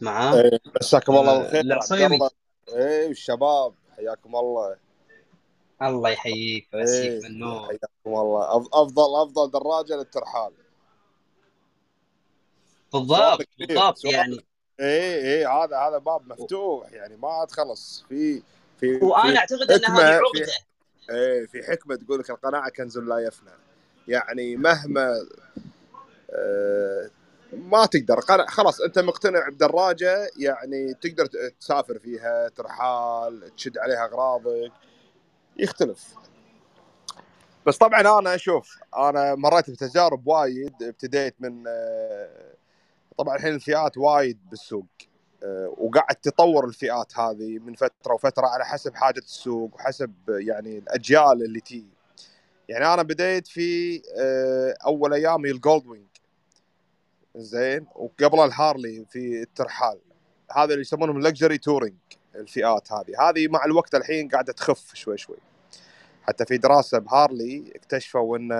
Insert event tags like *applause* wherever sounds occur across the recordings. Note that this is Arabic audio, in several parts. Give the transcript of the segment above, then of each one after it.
معاه. إيه مساكم الله آه، بالخير. العصيري الله. إيه والشباب حياكم الله. الله يحييك مسيك إيه بالنور حياكم الله أفضل أفضل دراجة للترحال. بالضبط بالضبط يعني. إيه إيه هذا هذا باب مفتوح. يعني ما عاد خلص في في وأنا أعتقد ان هذه عقدة. إيه في حكمة تقول لك القناعة كنز لا يفنى. يعني مهما آه، ما تقدر. خلاص أنت مقتنع بدراجة يعني تقدر تسافر فيها ترحال تشد عليها أغراضك يختلف. بس طبعا أنا شوف أنا مريت بتجارب وايد ابتديت من آه، طبعا الحين الفئات وايد بالسوق آه، وقاعد تطور الفئات هذه من فترة وفترة على حسب حاجة السوق وحسب يعني الأجيال اللي تي يعني أنا بديت في آه، أول أيامي ال Gold Wing زين وقبل الهارلي في الترحال. هذا اللي يسمونهم luxury touring الفئات هذه. هذه مع الوقت الحين قاعدة تخف شوي شوي. حتى في دراسة بهارلي اكتشفوا إن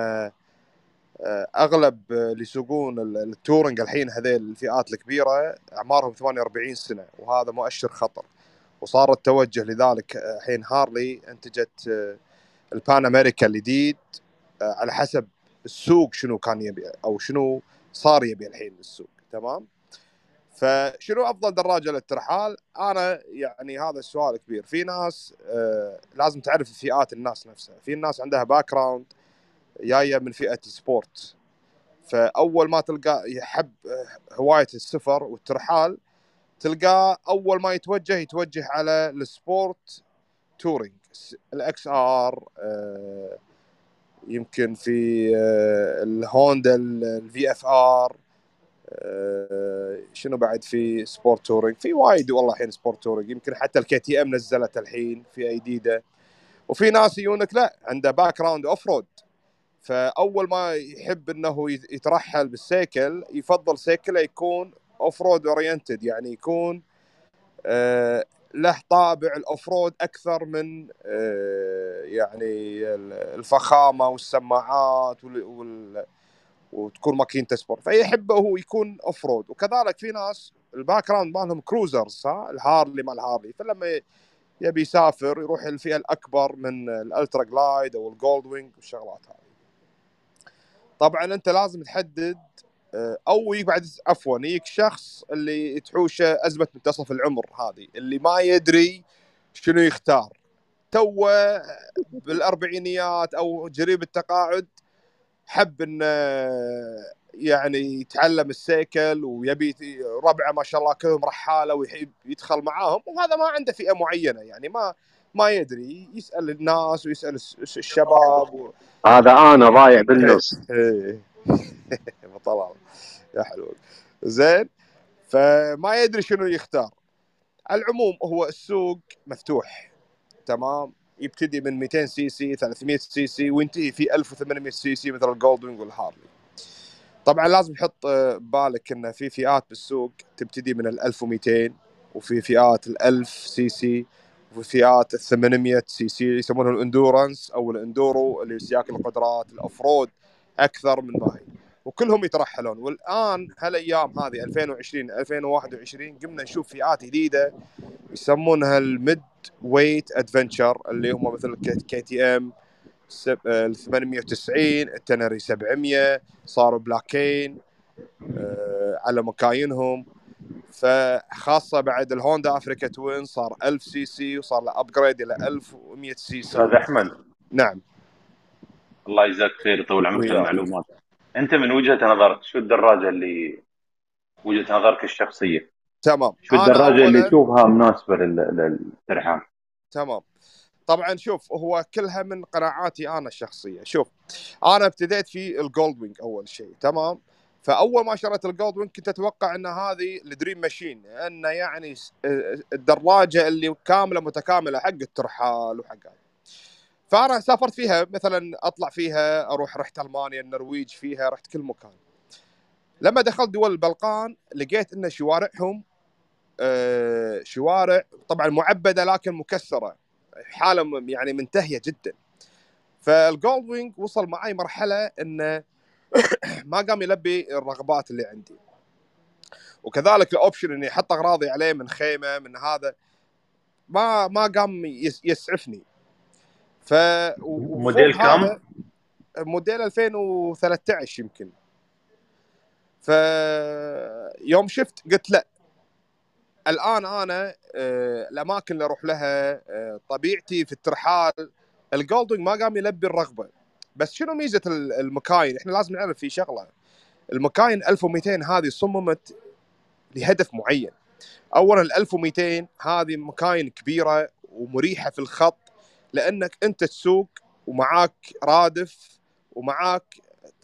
آه، أغلب اللي يسوقون ال- ال touring الحين هذيل الفئات الكبيرة أعمارهم 48 سنة وهذا مؤشر خطر. وصار التوجه لذلك آه، الحين هارلي أنتجت آه، البان أمريكا الجديد على حسب السوق شنو كان يبي أو شنو صار يبي الحين السوق تمام؟ فشنو أفضل دراجة للترحال؟ أنا يعني هذا السؤال كبير. في ناس آه، لازم تعرف فئات الناس نفسها. في ناس عندها background جاية من فئة ال sport فأول ما تلقى يحب آه، هواية السفر والترحال تلقاه أول ما يتوجه يتوجه على ال sport touring ال XR يمكن في آه، الهوندا ال VFR شنو بعد في sport touring في وايد والله الحين sport touring يمكن حتى ال KTM نزلت الحين في جديدة. وفي ناس يجونك لا عنده background off-road فأول ما يحب إنه يت- يترحل بال cycle يفضل cycle ه يكون off-road oriented يعني يكون آه، له طابع ال off-road أكثر من آه، يعني ال- الفخامة والسماعات وال- وتكون ماكينته sport. فيحبه هو يكون off-road وكذلك في ناس ال background مالهم cruisers ها الهارلي مال هارلي. فلما يبي يسافر يروح الفئه الأكبر من ال Ultra Glide أو ال Gold Wing والشغلات هذه. طبعا أنت لازم تحدد أو يبعد عفوا يجيك شخص اللي تحوشه أزمة منتصف العمر هذه اللي ما يدري شنو يختار. توه بالأربعينيات أو قريب التقاعد حب انه يعني يتعلم السيكل ويبي ربعه ما شاء الله كلهم رحالة ويحب يدخل معاهم وهذا ما عنده فئة معينة يعني ما ما يدري يسأل الناس ويسأل الشباب و... هذا أنا ضايع *laughs* بالنص. *laughs* طلع يا حلو زين. فما يدري شنو يختار. على العموم هو السوق مفتوح. تمام؟ يبتدي من 200 سي سي 300 سي سي وينتهي في 1800 cc مثل ال Gold Wing والهارلي طبعا لازم تحط آه، ببالك ان في فئات بالسوق تبتدي من ال 1200 وفي فئات ال 1000 سي سي وفي فئات ال 800 سي سي يسمونها ال endurance أو ال enduro اللي سياق القدرات ال off-road. أكثر من ما هي وكلهم يترحلون. والآن هالأيام هذه 2020 2021 قمنا نشوف فئات جديدة يسمونها ال midweight adventure اللي هم مثل KTM ال 890 ال Ténéré 700 صاروا بلاكين آه، على مكاينهم. فخاصة بعد الهوندا Africa Twin صار 1000 سي سي وصار له upgrade إلى 1100 سي سي. أحمد. نعم. الله يجزاك خير يطول عمرك. المعلومات. أنت من وجهة نظرك شو الدراجة اللي وجهة نظرك الشخصية؟ تمام. شو الدراجة اللي تشوفها مناسبة لل- للترحال؟ تمام. طبعا شوف هو كلها من قناعاتي أنا الشخصية. شوف أنا ابتديت في ال Gold Wing أول شيء تمام؟ فأول ما شريت ال Gold Wing كنت أتوقع إن هذه ال dream machine إنه يعني س- الدراجة اللي كاملة متكاملة حق الترحال وحق هذا فأنا سافرت فيها مثلا أطلع فيها أروح رحت ألمانيا النرويج فيها رحت كل مكان. لما دخلت دول البلقان لقيت إن شوارعهم آه، شوارع طبعا معبدة لكن مكسرة. حالة يعني منتهية جدا. فال Gold Wing وصل معي مرحلة انه *coughs* ما قام يلبي الرغبات اللي عندي. وكذلك ال option إني أحط أغراضي عليه من خيمة من هذا ما ما قام يس- يسعفني. ف موديل كام؟ موديل 2013 يمكن. ف يوم شفت قلت لا. الآن أنا آه، الأماكن اللي أروح لها آه، طبيعتي في الترحال الجولدنج ما قام يلبي الرغبة. بس شنو ميزة ال- المكاين؟ إحنا لازم نعرف في شغلة. المكاين 1200 هذه صممت لهدف معين. اولا ال 1200 هذه مكاين كبيرة ومريحة في الخط. لأنك أنت تسوق ومعاك رادف ومعاك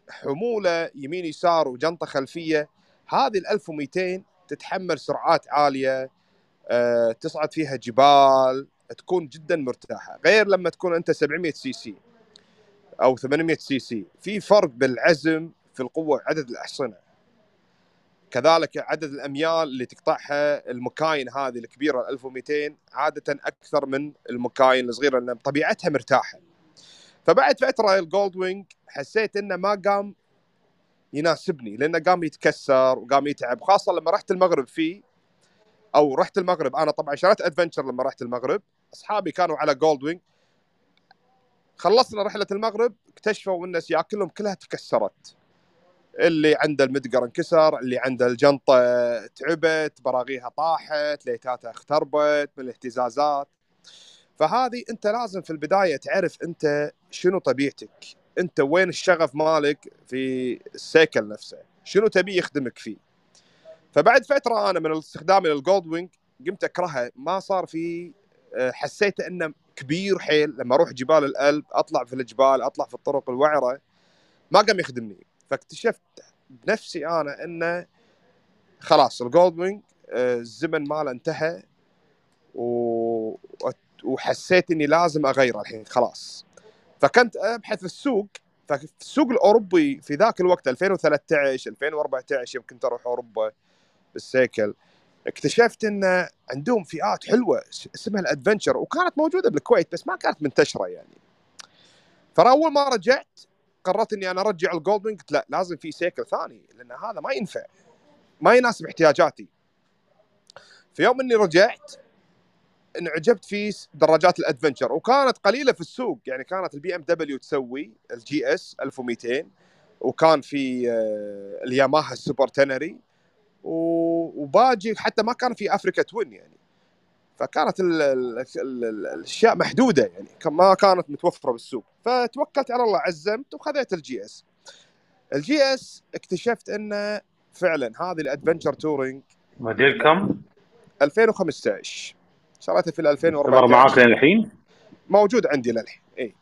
حمولة يمين يسار وجنطة خلفية. هذه ال 1200 تتحمل سرعات عالية آه، تصعد فيها جبال تكون جدا مرتاحة. غير لما تكون أنت 700 سي سي أو 800 سي سي. في فرق بالعزم في القوة عدد الأحصنة. كذلك عدد الأميال اللي تقطعها المكاين هذه الكبيرة 1200 عادة أكثر من المكاين الصغيرة لأن طبيعتها مرتاحة. فبعد فترة ال Gold Wing حسيت إنه ما قام يناسبني لأنه قام يتكسر وقام يتعب خاصة لما رحت المغرب فيه أو رحت المغرب. أنا طبعا شريت adventure لما رحت المغرب. أصحابي كانوا على Gold Wing خلصنا رحلة المغرب اكتشفوا إن سياكلهم كلها تكسرت. اللي عنده المدقر انكسر اللي عنده الجنطة تعبت براغيها طاحت ليتاتها اختربت من الاهتزازات. فهذه انت لازم في البداية تعرف انت شنو طبيعتك. انت وين الشغف مالك في ال cycle نفسه؟ شنو تبي يخدمك فيه؟ فبعد فترة أنا من استخدامي لل Gold Wing قمت اكرهها ما صار في آه، حسيت أنه كبير حيل لما أروح جبال الألب أطلع في الجبال أطلع في الطرق الوعرة ما قام يخدمني. فاكتشفت بنفسي أنا انه خلاص ال Gold Wing آه، الزمن ماله انتهى و... وحسيت إني لازم أغيره الحين خلاص. فكنت أبحث في السوق ففي السوق الأوروبي في ذاك الوقت 2013 2014 يوم كنت أروح أوروبا بال cycle. اكتشفت إن عندهم فئات حلوة اسمها ال adventure وكانت موجودة بالكويت بس ما كانت منتشرة يعني. فاول ما رجعت قررت إني أنا أرجع ال Gold Wing قلت لا لازم في cycle ثاني لأن هذا ما ينفع. ما يناسب احتياجاتي. في يوم إني رجعت انعجبت في دراجات ال adventure وكانت قليلة في السوق. يعني كانت ال BMW تسوي ال GS 1200 وكان في آه، الياماها ال Super Ténéré وباجي حتى ما كان في Africa Twin يعني. فكانت ال ال ال ال الأشياء محدودة يعني ما كانت متوفرة بالسوق. فتوكلت على الله عزمت وخذيت الجي إس. الجي إس اكتشفت إنه فعلا هذه ال adventure touring موديل كم؟ 2015 شريتها في ال استمر معاك 2014 لين الحين؟ موجود عندي للحين إي.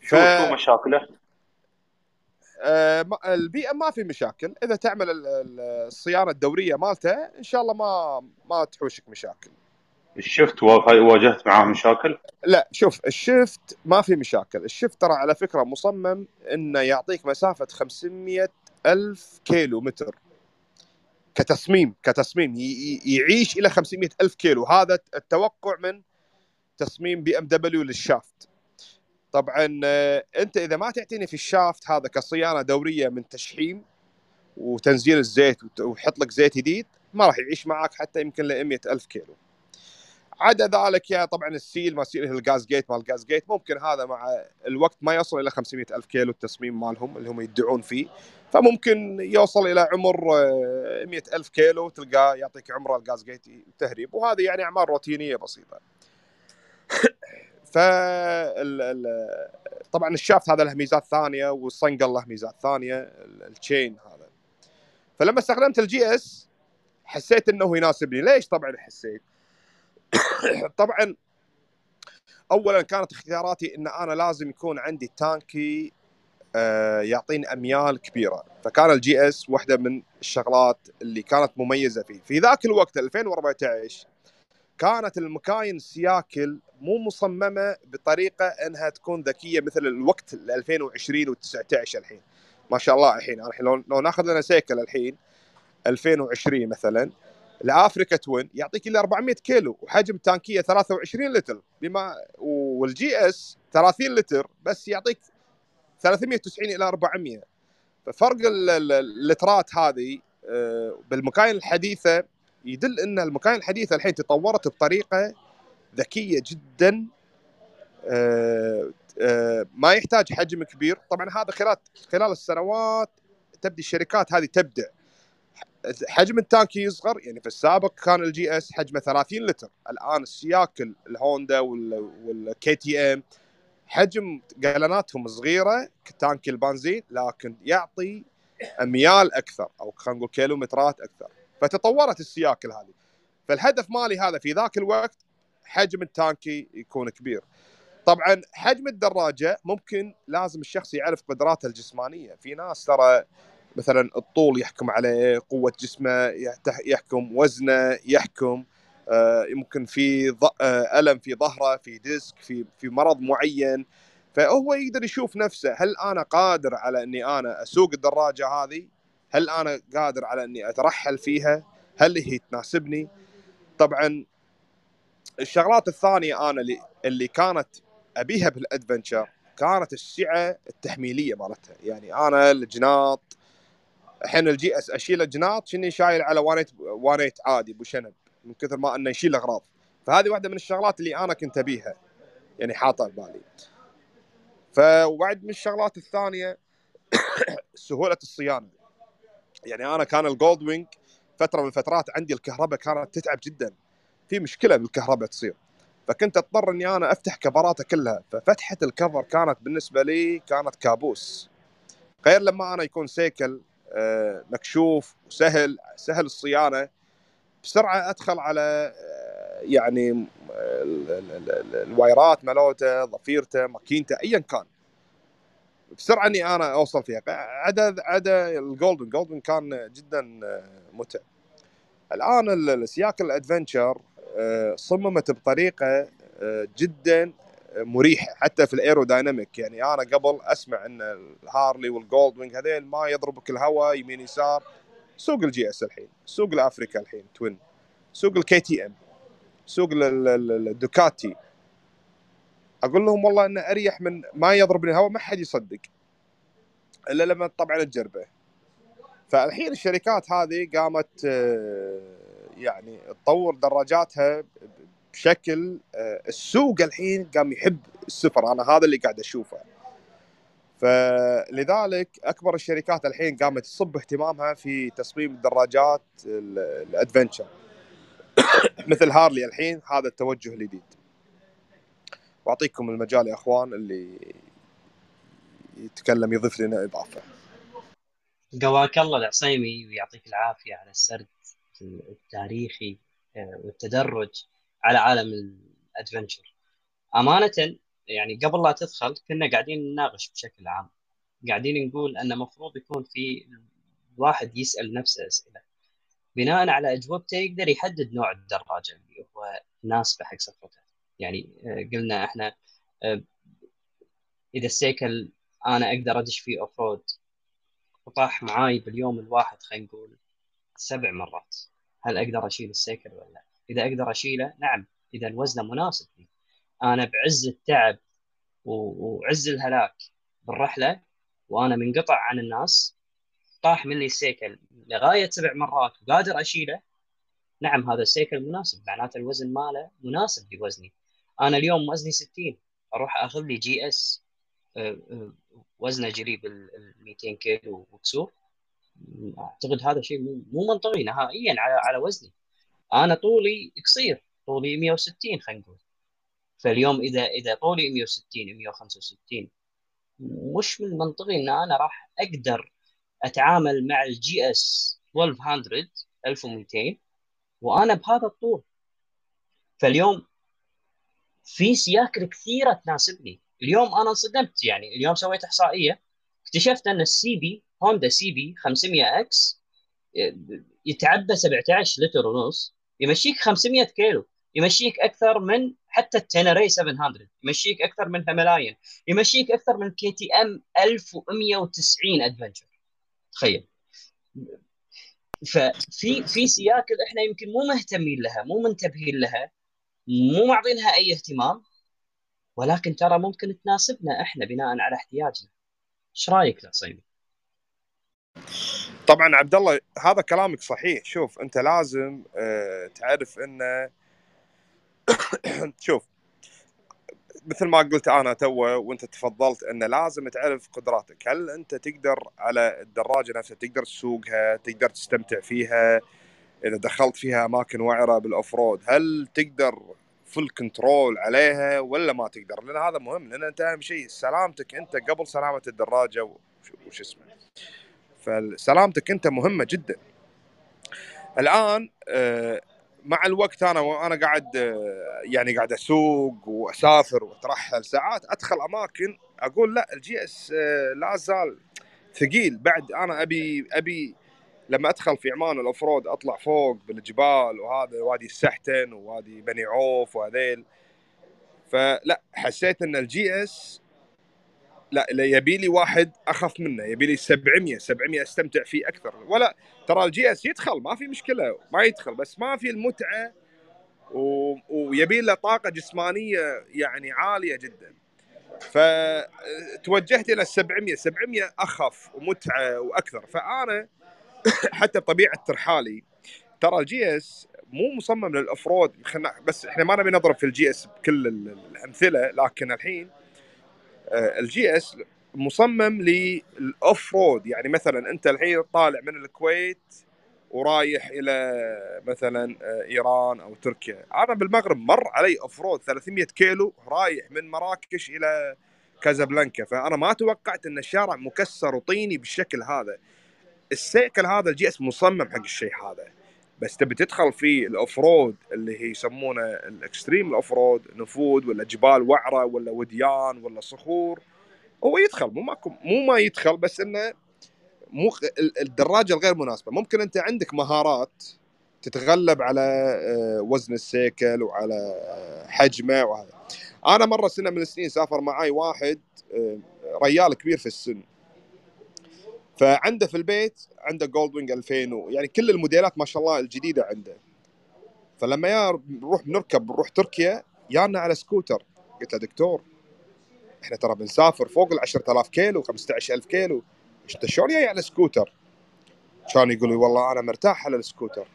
شو ف- شو مشاكله؟ آه، ما- ال BM ما في مشاكل. إذا تعمل ال- ال- الصيانة الدورية مالته إن شاء الله ما ما تحوشك مشاكل. الشفت وا- واجهت معاه مشاكل؟ لا شوف الشافت ما في مشاكل. الشفت ترى على فكرة مصمم إنه يعطيك مسافة 500 ألف كيلو متر كتصميم كتصميم. يعيش إلى 500 ألف كيلو. هذا التوقع من تصميم BMW لل shaft. طبعا آه، أنت إذا ما تعتني في ال shaft هذا كصيانة دورية من تشحيم وتنزيل الزيت ويحط لك زيت جديد ما راح يعيش معك حتى يمكن ل 100 ألف كيلو. عدا ذلك يا طبعا ال seal ما يصير ال gasket مال ال gasket ممكن هذا مع الوقت ما يوصل إلى 500 ألف كيلو التصميم مالهم اللي هم يدعون فيه. فممكن يوصل إلى عمر آه، 100 ألف كيلو تلقاه يعطيك عمره ال gasket تهريب. وهذه يعني أعمال روتينية بسيطة. ف طبعا ال shaft هذا له ميزات ثانية والصنقل له ميزات ثانية ال- ال chain هذا. فلما استخدمت ال GS حسيت إنه يناسبني. ليش طبعا حسيت؟ *coughs* طبعا اولا كانت اختياراتي إن أنا لازم يكون عندي تانكي آه، يعطيني أميال كبيرة. فكان ال GS واحدة من الشغلات اللي كانت مميزة فيه. في ذاك الوقت 2014 كانت المكاين السياكل مو مصممة بطريقة إنها تكون ذكية مثل الوقت ال 2020 و19 الحين. ما شاء الله الحين الحين لو ناخذ لنا سيكل الحين 2020 مثلا. ال Africa Twin يعطيك إلا 400 كيلو وحجم تانكيه 23 لتر. بما وال GS 30 لتر بس يعطيك 390 إلى 400 ففرق ال- ال- اللترات هذه آه، بالمكاين الحديثة يدل إن المكاين الحديثة الحين تطورت بطريقة ذكية جدا. آه، آه، ما يحتاج حجم كبير. طبعا هذا خلال خلال السنوات تبدي الشركات هذه تبدع حجم ال tank يصغر يعني في السابق كان ال GS حجمه 30 لتر. الآن السياكل الهوندا وال KTM حجم قلناتهم صغيرة ك tank البنزين لكن يعطي اميال أكثر أو خلينا نقول كيلومترات أكثر. فتطورت السياكل هذه فالهدف مالي هذا في ذاك الوقت حجم التانكي يكون كبير. طبعا حجم الدراجة ممكن لازم الشخص يعرف قدراته الجسمانية. في ناس ترى مثلا الطول يحكم عليه قوة جسمه يحكم وزنه يحكم آه، يمكن في آه، ألم في ظهره في ديسك في في مرض معين. فهو يقدر يشوف نفسه هل أنا قادر على إني أنا أسوق الدراجة هذه؟ هل أنا قادر على إني أترحل فيها؟ هل هي تناسبني؟ طبعا الشغلات الثانية أنا اللي كانت أبيها بال adventure كانت السعه التحميلية مالتها. يعني أنا الجناط الحين ال GS اشيل الجناط شني شايل على وانيت وانيت عادي ابو شنب من كثر ما انه يشيل اغراض. فهذه واحدة من الشغلات اللي أنا كنت أبيها يعني حاطها ببالي فواحد من الشغلات الثانية *coughs* سهولة الصيانة. يعني أنا كان ال Gold Wing فترة من الفترات عندي الكهرباء كانت تتعب جدا. في مشكلة بالكهرباء تصير. فكنت أضطر إني أنا أفتح كفراته كلها. ففتحة الكفر كانت بالنسبة لي كانت كابوس. غير لما أنا يكون سيكل مكشوف وسهل سهل الصيانة. بسرعة أدخل على آه، يعني الوايرات مالته ضفيرته ماكينته ايا كان. بسرعة إني أنا أوصل فيها. عدا عدا الجولدن جولدن كان جدا آه، متعب. الآن السياكل ال adventure صممت بطريقة جدا مريحة حتى في ال aerodynamic يعني أنا قبل أسمع إن الهارلي وال Gold Wing هذيل ما يضربك الهواء يمين يسار سوق ال GS الحين سوق الأفريكا الحين Twin سوق ال KTM سوق الدوكاتي. أقول لهم والله إنه أريح من ما يضربني الهواء ما حد يصدق إلا لما طبعا تجربه. فالحين الشركات هذه قامت آه، يعني تطور دراجاتها بشكل آه، السوق الحين قام يحب السفر. أنا هذا اللي قاعد أشوفه. فلذلك أكبر الشركات الحين قامت تصب اهتمامها في تصميم الدراجات الأدفنشر. *coughs* مثل هارلي الحين هذا التوجه الجديد. وأعطيكم المجال يا أخوان اللي يتكلم يضيف لنا إضافة. قواك الله العصيمي ويعطيك العافية على السرد التاريخي آه، والتدرج. على عالم الأدفنشر. أمانة يعني قبل لا تدخل كنا قاعدين نناقش بشكل عام. قاعدين نقول أن المفروض يكون في واحد يسأل نفسه أسئلة. بناء على أجوبته يقدر يحدد نوع الدراجة اللي هو مناسبه حق سفرته يعني آه، قلنا إحنا آه، إذا السيكل أنا أقدر أدش فيه off-road وطاح معاي باليوم الواحد خلينا نقول سبع مرات. هل أقدر أشيل السيكل ولا لا؟ إذا أقدر أشيله؟ نعم. إذا الوزن مناسب لي. أنا بعز التعب وعز الهلاك بالرحلة وأنا منقطع عن الناس طاح مني السيكل لغاية سبع مرات وقادر أشيله نعم هذا السيكل مناسب. معناته الوزن ماله مناسب لوزني. أنا اليوم وزني 60 أروح أخذ لي GS آه، آه، وزنه قريب ال 200 كيلو وكسور. أعتقد هذا شيء مو منطقي نهائيا على على وزني. أنا طولي قصير طولي 160 خلينا نقول. فاليوم إذا إذا طولي 160 165 مش من المنطقي إن أنا راح أقدر أتعامل مع ال GS 1200 1200 وأنا بهذا الطول. فاليوم في سياكل كثيرة تناسبني. اليوم أنا انصدمت يعني اليوم سويت إحصائية اكتشفت أن ال CB هوندا CB 500 X يتعبى 17 لتر ونص. يمشيك 500 كيلو يمشيك أكثر من حتى التنيري 700 يمشيك أكثر من هيمالايان يمشيك أكثر من KTM 1190 adventure تخيل. ففي في سياكل إحنا يمكن مو مهتمين لها مو منتبهين لها مو معطينها أي اهتمام ولكن ترى ممكن تناسبنا إحنا بناء على احتياجنا. إيش رأيك العصيمي؟ طبعا عبد الله هذا كلامك صحيح. شوف أنت لازم آه، تعرف انه *coughs* شوف مثل ما قلت أنا تو وأنت تفضلت انه لازم تعرف قدراتك. هل أنت تقدر على الدراجة نفسها؟ تقدر تسوقها؟ تقدر تستمتع فيها؟ إذا دخلت فيها أماكن وعرة بال off road هل تقدر full control عليها ولا ما تقدر؟ لأن هذا مهم لأن أنت أهم شيء سلامتك أنت قبل سلامة الدراجة وش اسمه. فسلامتك انت مهمة جدا. الآن آه، مع الوقت أنا وأنا قاعد آه، يعني قاعد أسوق وأسافر وأترحل ساعات أدخل أماكن أقول لا ال GS آه، لا زال ثقيل. بعد أنا أبي أبي لما أدخل في عمان ال off road أطلع فوق بالجبال وهذا وادي السحتن ووادي بني عوف وهذيل. فلا حسيت إن ال GS لا يبي لي واحد أخف منه يبي لي 700 700 أستمتع فيه أكثر. ولا ترى ال GS يدخل ما في مشكلة ما يدخل بس ما في المتعة و... ويبي له طاقة جسمانية يعني عالية جدا. فتوجهت إلى ال 700 700 أخف ومتعة وأكثر. فأنا *coughs* حتى طبيعة ترحالي ترى ال GS مو مصمم لل off road بس إحنا ما نبي نضرب في ال GS بكل الأمثلة لكن الحين ال GS مصمم لل off road يعني مثلا أنت الحين طالع من الكويت ورايح إلى مثلا آه، إيران أو تركيا. أنا بالمغرب مر علي off road 300 كيلو رايح من مراكش إلى كازابلانكا. فأنا ما توقعت إن الشارع مكسر وطيني بالشكل هذا. السيكل هذا ال GS مصمم حق الشيء هذا. بس تبي تدخل في ال off road اللي هي يسمونه ال extreme ال off road نفود ولا جبال وعرة ولا وديان ولا صخور هو يدخل. مو ماكو مو ما يدخل بس إنه مو الدراجة الغير مناسبة. ممكن أنت عندك مهارات تتغلب على آه، وزن السيكل وعلى آه، حجمه وهذا. أنا مرة سنة من السنين سافر معي واحد آه، ريال كبير في السن. فعنده في البيت عنده Gold Wing 2000 يعني كل الموديلات ما شاء الله الجديدة عنده. فلما يا نروح نركب نروح تركيا يانا على سكوتر. قلت له دكتور إحنا ترى بنسافر فوق ال 10000 كيلو 15000 كيلو. انت شلون جاي على سكوتر؟ كان يقول لي والله أنا مرتاح على السكوتر.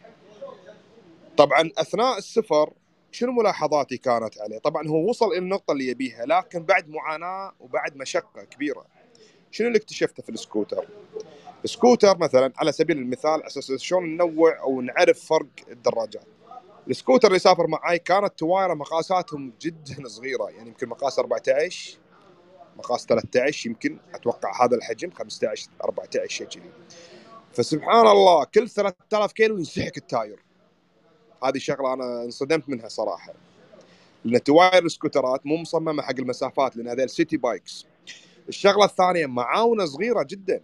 طبعا أثناء السفر شنو ملاحظاتي كانت عليه؟ طبعا هو وصل إلى النقطة اللي يبيها لكن بعد معاناة وبعد مشقة كبيرة. شنو اللي اكتشفته في السكوتر؟ السكوتر مثلا على سبيل المثال أساس شلون ننوع أو نعرف فرق الدراجات. السكوتر اللي يسافر معي كانت توايره مقاساتهم جدا *laughs* صغيرة يعني يمكن مقاس 14 مقاس 13 يمكن أتوقع هذا الحجم 15 14 شيء كذي. فسبحان الله كل 3000 كيلو ينسحق التاير. هذه شغلة أنا انصدمت منها صراحة. لأن تواير السكوترات مو مصممة حق المسافات لأن هذول city bikes الشغلة الثانية معاونه صغيرة جدا.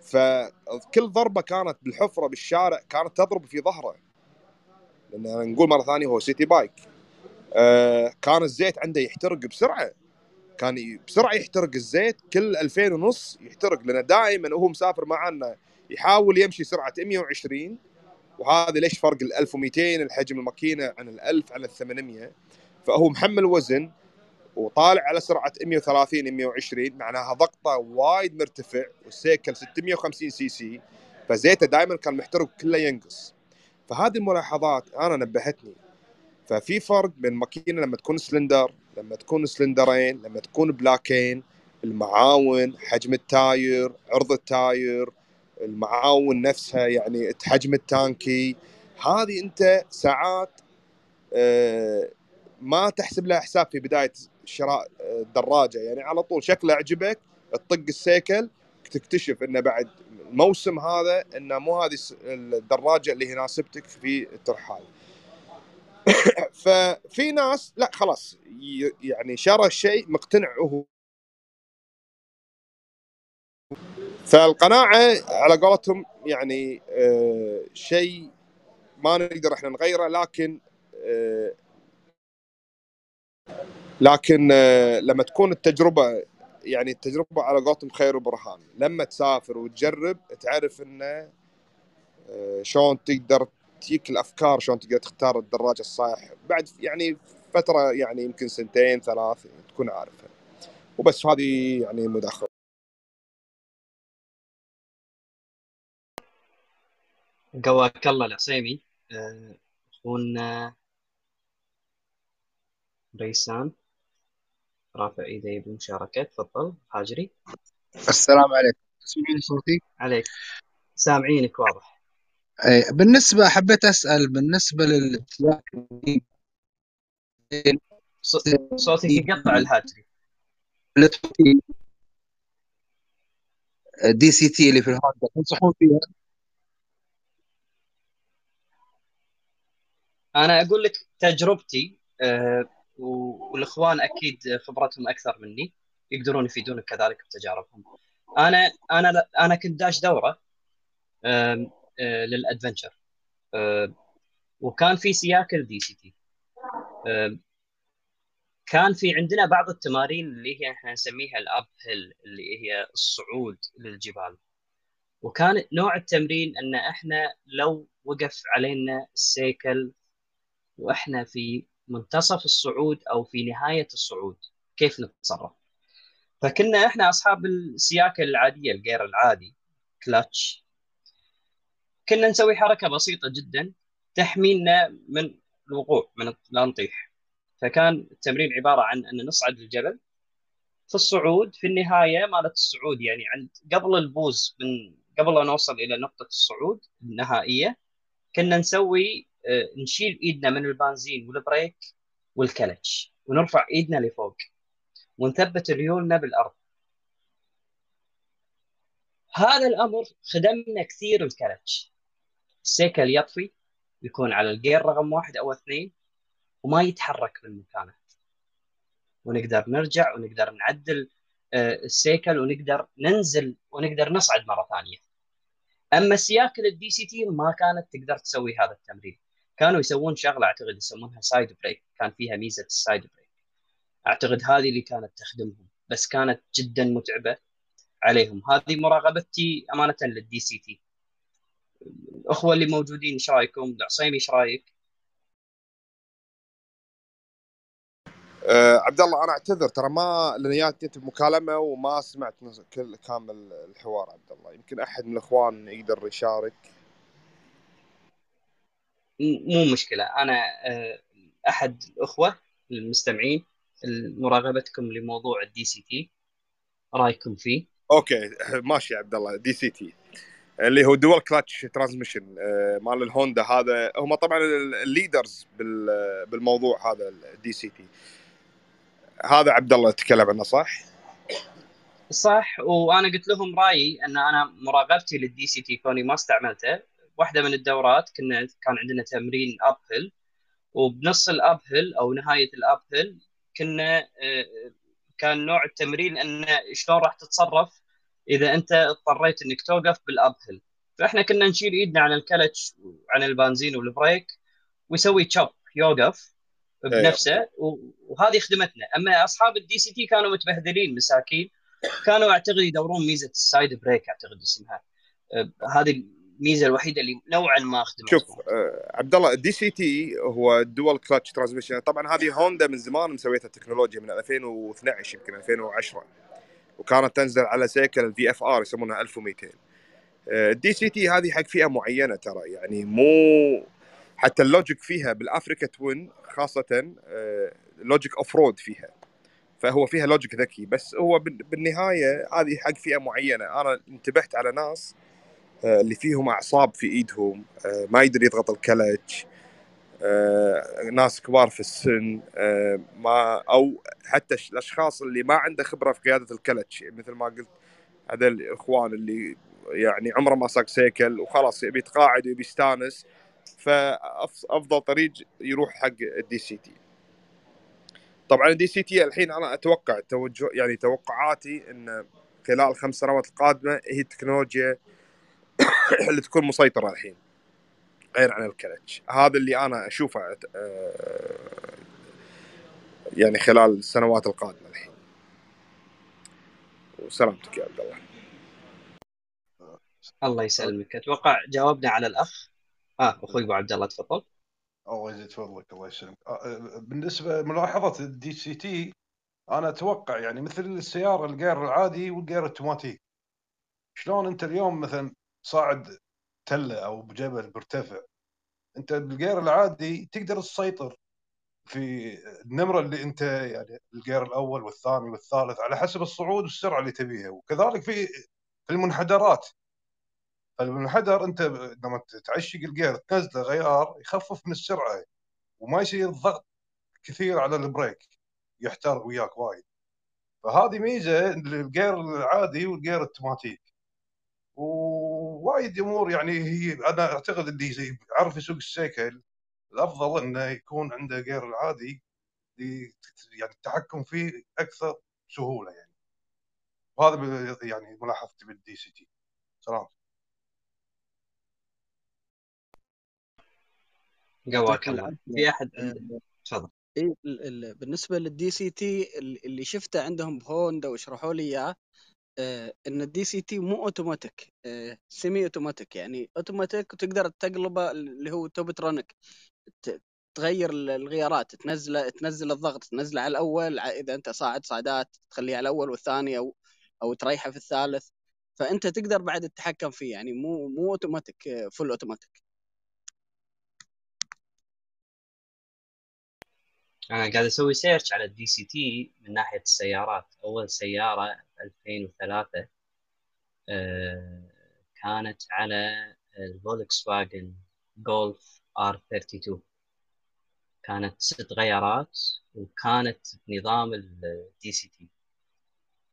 فكل ضربة كانت بالحفرة بالشارع كانت تضرب في ظهره. لأن نقول مرة ثانية هو city bike. آه كان الزيت عنده يحترق بسرعة. كان بسرعة يحترق الزيت. كل 2000 ونص يحترق لأن دائما وهو مسافر معنا يحاول يمشي سرعة 120 وهذا ليش فرق ال 1200 الحجم الماكينة عن ال 1000 عن ال 800 فهو محمل وزن. وطالع على سرعة 130 120 معناها ضغطه وايد مرتفع والسيكل 650 سي سي فزيته دائما كان محترق كله ينقص. فهذه الملاحظات أنا نبهتني. ففي فرق بين ماكينة لما تكون سلندر لما تكون سلندرين لما تكون بلاكين المعاون حجم التاير عرض التاير المعاون نفسها يعني حجم التانكي. هذه أنت ساعات آه، ما تحسب لها حساب في بداية شراء الدراجه يعني على طول شكله عجبك تطق السيكل تكتشف إنه بعد الموسم هذا إنه مو هذه الدراجة اللي يناسبتك في الترحال. *coughs* ففي ناس لا خلاص يعني شرى الشيء مقتنع هو. فالقناعة على قولتهم يعني آه شيء ما نقدر إحنا نغيره لكن آه لكن آه لما تكون التجربة يعني التجربة على قولتهم خير وبرهان. لما تسافر وتجرب تعرف إنه آه، شلون تقدر تجيك الأفكار شلون تقدر تختار الدراجة الصح. بعد يعني فترة يعني يمكن سنتين ثلاث تكون عارفها. وبس هذه يعني مداخلة. قواك الله العصيمي. آه، أخونا ريسان رافع ايديه بالمشاركه تفضل. هاجري السلام عليكم. تسمعين صوتي؟ عليك. سامعينك واضح. أي بالنسبة حبيت أسأل بالنسبة للسياق ص- صوتك يقطع الهاجري DCT اللي في الهوندا تنصحون فيها؟ أنا أقول لك تجربتي و- والإخوان أكيد خبرتهم أكثر مني يقدرون يفيدونك كذلك بتجاربهم. أنا أنا أنا كنت داش دورة لل adventure. وكان في سياكل DCT. كان في عندنا بعض التمارين اللي هي إحنا نسميها ال uphill اللي هي الصعود للجبال. وكان نوع التمرين إن إحنا لو وقف علينا السيكل وإحنا في منتصف الصعود أو في نهاية الصعود كيف نتصرف؟ فكنا إحنا أصحاب السياكل العادية الجير العادي كلاتش كنا نسوي حركة بسيطة جدا تحمينا من الوقوع من لا نطيح فكان التمرين عبارة عن أن نصعد الجبل في الصعود في النهاية مالت الصعود يعني عند قبل البوز من قبل لا نوصل إلى نقطة الصعود النهائية كنا نسوي نشيل إيدنا من البنزين والبريك والكلتش ونرفع إيدنا لفوق ونثبت ريولنا بالأرض. هذا الأمر خدمنا كثير الكلتش. السيكل يطفي يكون على الجير رقم واحد أو اثنين وما يتحرك من مكانه. ونقدر نرجع ونقدر نعدل آه، السيكل ونقدر ننزل ونقدر نصعد مرة ثانية. أما سياكل ال DCT ما كانت تقدر تسوي هذا التمرين. كانوا يسوون شغلة أعتقد يسمونها side brake كان فيها ميزة ال side brake أعتقد هذه اللي كانت تخدمهم بس كانت جدا متعبة عليهم. هذه مراقبتي أمانة لل DCT الأخوة اللي موجودين إيش رأيكم؟ العصيمي إيش رأيك؟ آه عبد الله أنا أعتذر ترى ما لأن جاتني انت بمكالمة وما سمعت كل كامل الحوار عبد الله. يمكن أحد من الأخوان يقدر يشارك. مو مشكلة. أنا آه، أحد الأخوة المستمعين مراقبتكم لموضوع ال DC T رأيكم فيه؟ أوكي. ماشي يا عبد الله. DCT اللي هو dual clutch transmission مال الهوندا هذا. هم طبعا ال leaders بال- بالموضوع هذا ال DCT هذا عبد الله تكلم عنه صح؟ صح. وأنا قلت لهم رأيي إن أنا مراقبتي لل DCT كوني ما استعملته. واحدة من الدورات كنا كان عندنا تمرين uphill وبنص ال uphill أو نهاية ال uphill كنا آه، كان نوع التمرين أن شلون راح تتصرف إذا أنت اضطريت إنك توقف بال uphill فإحنا كنا نشيل إيدنا عن الكلتش وعن البنزين والبريك ويسوي تشوب يوقف بنفسه و- وهذه خدمتنا. أما أصحاب ال DCT كانوا متبهدلين مساكين. كانوا أعتقد يدورون ميزة ال side brake أعتقد اسمها. أه، هذه الميزة الوحيدة اللي نوعا ما خدمتهم شوف آه، عبد الله ال DCT هو ال dual clutch transmission طبعا هذه هوندا من زمان مسويتها التكنولوجيا من 2012 يمكن 2010 وكانت تنزل على سيكل ال VFR يسمونها 1200 ال DCT هذه حق فئة معينة ترى يعني مو حتى ال logic فيها بال Africa Twin خاصة آه، logic off-road فيها. فهو فيها logic ذكي بس هو بال- بالنهاية هذه حق فئة معينة. أنا انتبهت على ناس آه، اللي فيهم أعصاب في إيدهم آه، ما يقدر يضغط الكلتش آه، ناس كبار في السن آه، ما أو حتى الأشخاص اللي ما عنده خبرة في قيادة الكلتش مثل ما قلت هذا الإخوان اللي يعني عمره ما ساق سيكل وخلاص يبي يتقاعد ويبي يستانس فافضل طريق يروح حق ال DCT طبعا ال DCT الحين أنا أتوقع توجه يعني توقعاتي إن خلال الخمس سنوات القادمة هي التكنولوجيا *coughs* اللي تكون مسيطرة الحين. غير عن الكلتش. هذا اللي أنا أشوفه آه، يعني خلال السنوات القادمة الحين. وسلامتك يا عبد الله. الله يسلمك. أتوقع جاوبنا على الأخ. آه أخوي أبو عبد الله تفضل. الله يزيد فضلك الله يسلمك. آه، آه، بالنسبة ملاحظة ال DCT أنا أتوقع يعني مثل السيارة ال gear العادي وال gear التوماتيك شلون أنت اليوم مثلا صاعد تلة أو بجبل مرتفع. أنت بال gear العادي تقدر تسيطر في النمرة اللي أنت يعني ال gear الأول والثاني والثالث على حسب الصعود والسرعة اللي تبيها. وكذلك في في المنحدرات. فالمنحدر أنت لما تعشق ال gear تنزله غيار يخفف من السرعة وما يصير ضغط كثير على ال brake يحترق وياك وايد. فهذه ميزة لل gear العادي وال gear التوماتيك ووايد أمور يعني هي أنا أعتقد اللي يعرف يسوق السيكل الأفضل إنه يكون عنده gear العادي يعني التحكم فيه أكثر سهولة يعني. وهذا يعني ملاحظتي بال DCT سلام. قواك في أحد آه، تفضل. إيه ال- ال- بالنسبة لل DCT اللي شفته عندهم بهوندا وشرحوا لي إياه إن ال DCT مو اوتوماتيك آه، semi-automatic يعني اوتوماتيك وتقدر تقلبه اللي هو tiptronic تغير ال- الغيارات تنزله تنزل الضغط تنزله على الأول إذا أنت صاعد صعدات تخليه على الأول والثاني أو أو تريحه في الثالث. فأنت تقدر بعد تتحكم فيه. يعني مو مو automatic full automatic أنا قاعد أسوي search على ال DCT من ناحية السيارات. أول سيارة 2003 آه، كانت على الفولكس واجن جولف ار 32 كانت ست غيارات وكانت بنظام ال DCT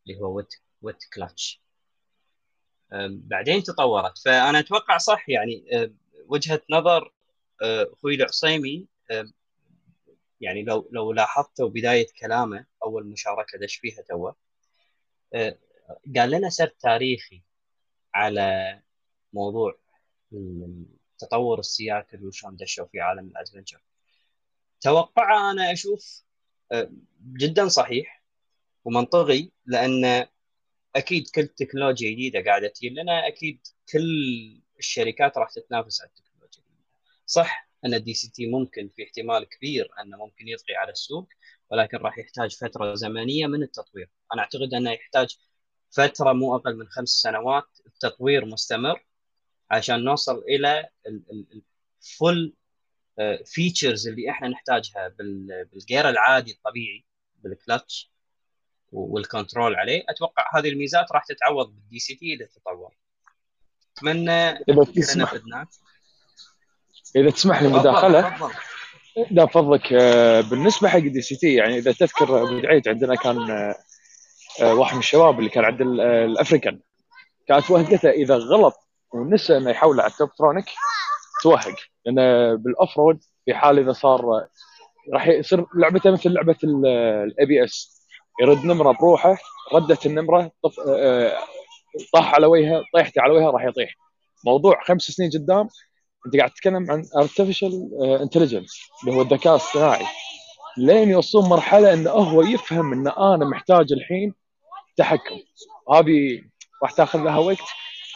اللي هو wet wet clutch. بعدين تطورت. فأنا أتوقع صح يعني آه، وجهة نظر آه، أخوي العصيمي آه، يعني لو لو لاحظتوا بداية كلامه أول مشاركة دش فيها توه آه، قال لنا سرد تاريخي على موضوع تطور السياكل وشلون دشوا في عالم ال adventure. توقعه أنا أشوف آه، جدا صحيح ومنطقي لأن أكيد كل تكنولوجيا جديدة قاعدة تجي لنا أكيد كل الشركات راح تتنافس على التكنولوجيا صح أن ال DCT ممكن في احتمال كبير أنه ممكن يطغي على السوق ولكن راح يحتاج فترة زمنية من التطوير. أنا أعتقد أنه يحتاج فترة مو أقل من خمس سنوات تطوير مستمر عشان نوصل إلى ال full features اللي إحنا نحتاجها بال- بالجير العادي الطبيعي بال clutch وال control عليه. أتوقع هذه الميزات راح تتعوض بال DCT إذا تطور. أتمنى إذا تسمح. إذا تسمح لي مداخلة. لا فضلك آه، بالنسبة حق دي سي تي يعني إذا تذكر ابو دعيت عندنا كان آه، آه، واحد من الشباب اللي كان عند ال- الأفريكان. كانت وهقته إذا غلط ونسى إنه يحول على التوبترونيك توهق. لأن بالاوف رود في حال إذا صار راح يصير لعبته مثل لعبة الاي بي اس يرد نمرة بروحه ردت النمرة طف... طاح على وجهه طيحتي على وجهه راح يطيح. موضوع خمس سنين قدام انت قاعد تتكلم عن artificial intelligence اللي هو الذكاء الاصطناعي لين يوصلون مرحلة انه هو يفهم إن أنا محتاج الحين تحكم. هذه راح تأخذ لها وقت.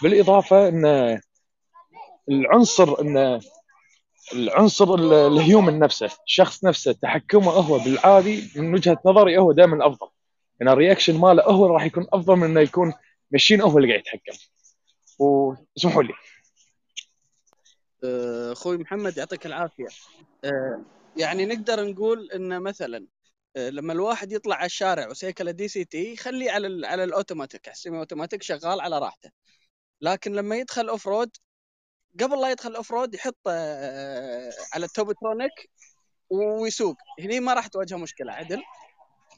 بالإضافة إن العنصر إن العنصر ال- ال human نفسه الشخص نفسه تحكمه هو بالعادي من وجهة نظري هو دائما الافضل إن ال reaction ماله هو راح يكون أفضل من إنه يكون machine هو اللي قاعد يتحكم. واسمحوا لي. آه، أخوي محمد يعطيك العافية. آه، يعني نقدر نقول إن مثلا آه، لما الواحد يطلع على الشارع وسيكله DCT خليه على على ال automatic ال semi automatic شغال على راحته. لكن لما يدخل off-road قبل لا يدخل off-road يحط آه، على ال Tiptronic ويسوق. هني ما راح تواجهه مشكلة. عدل؟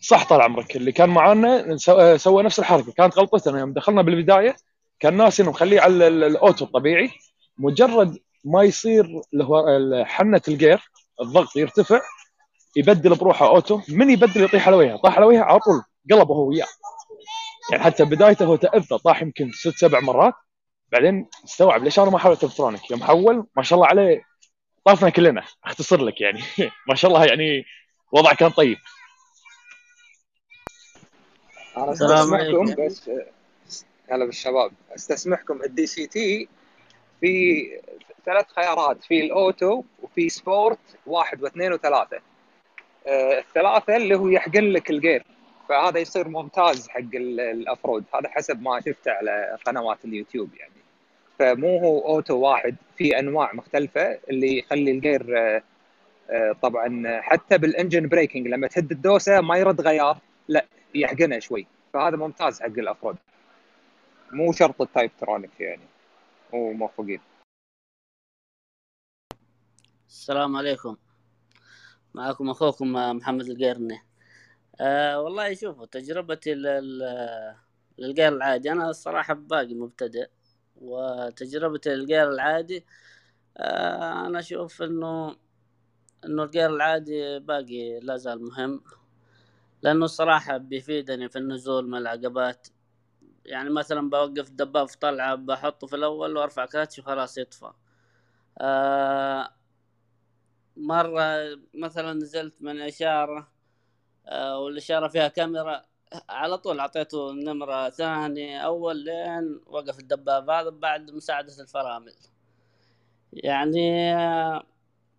صح طال عمرك. اللي كان معانا سو- سوى نفس الحركة. كانت غلطتنا يوم دخلنا بالبداية كان ناسي انه مخليه على ال- ال auto الطبيعي مجرد ما يصير اللي هو حنة الجير الضغط يرتفع يبدل بروحه auto من يبدل يطيح على وجهه؟ طاح على وجهه على طول قلبه هو وياه. يعني حتى بدايته هو تأذى طاح يمكن ست سبع مرات. بعدين استوعب ليش أنا ما حولت Tiptronic يوم حول ما شاء الله عليه طافنا كلنا. أختصر لك يعني. *laughs* ما شاء الله يعني وضع كان طيب. أنا السلام عليكم. استسمحكم بس هلا بالشباب. أستسمحكم ال DCT في ثلاث خيارات في ال auto وفي sport واحد واثنين وثلاثة. آه، الثلاثة اللي هو يحقن لك الجير فهذا يصير ممتاز حق ال- ال off-road. هذا حسب ما شفته على قنوات اليوتيوب يعني. فمو هو auto واحد في أنواع مختلفة اللي يخلي الجير آه، آه، طبعا حتى بال engine braking لما تهد الدوسة ما يرد غيار لا يحقنها شوي. فهذا ممتاز حق ال off-road. مو شرط ال Tiptronic يعني. وموفقين السلام عليكم. معكم أخوكم محمد القيرني أه والله شوفوا تجربتي لل- للقير العادي أنا الصراحة باقي مبتدئ وتجربتي للقير العادي أه أنا أشوف إنه إنه القير العادي باقي لا زال مهم لأنه الصراحة بيفيدني في النزول من العقبات. يعني مثلا بوقف الدباب في طلعة بحطه في الأول وأرفع كاتش وخلاص يطفى. آه مرة مثلا نزلت من إشارة آه، والإشارة فيها كاميرا على طول أعطيته النمرة ثاني أول لين وقف الدباب هذا بعد مساعدة الفرامل. يعني آه،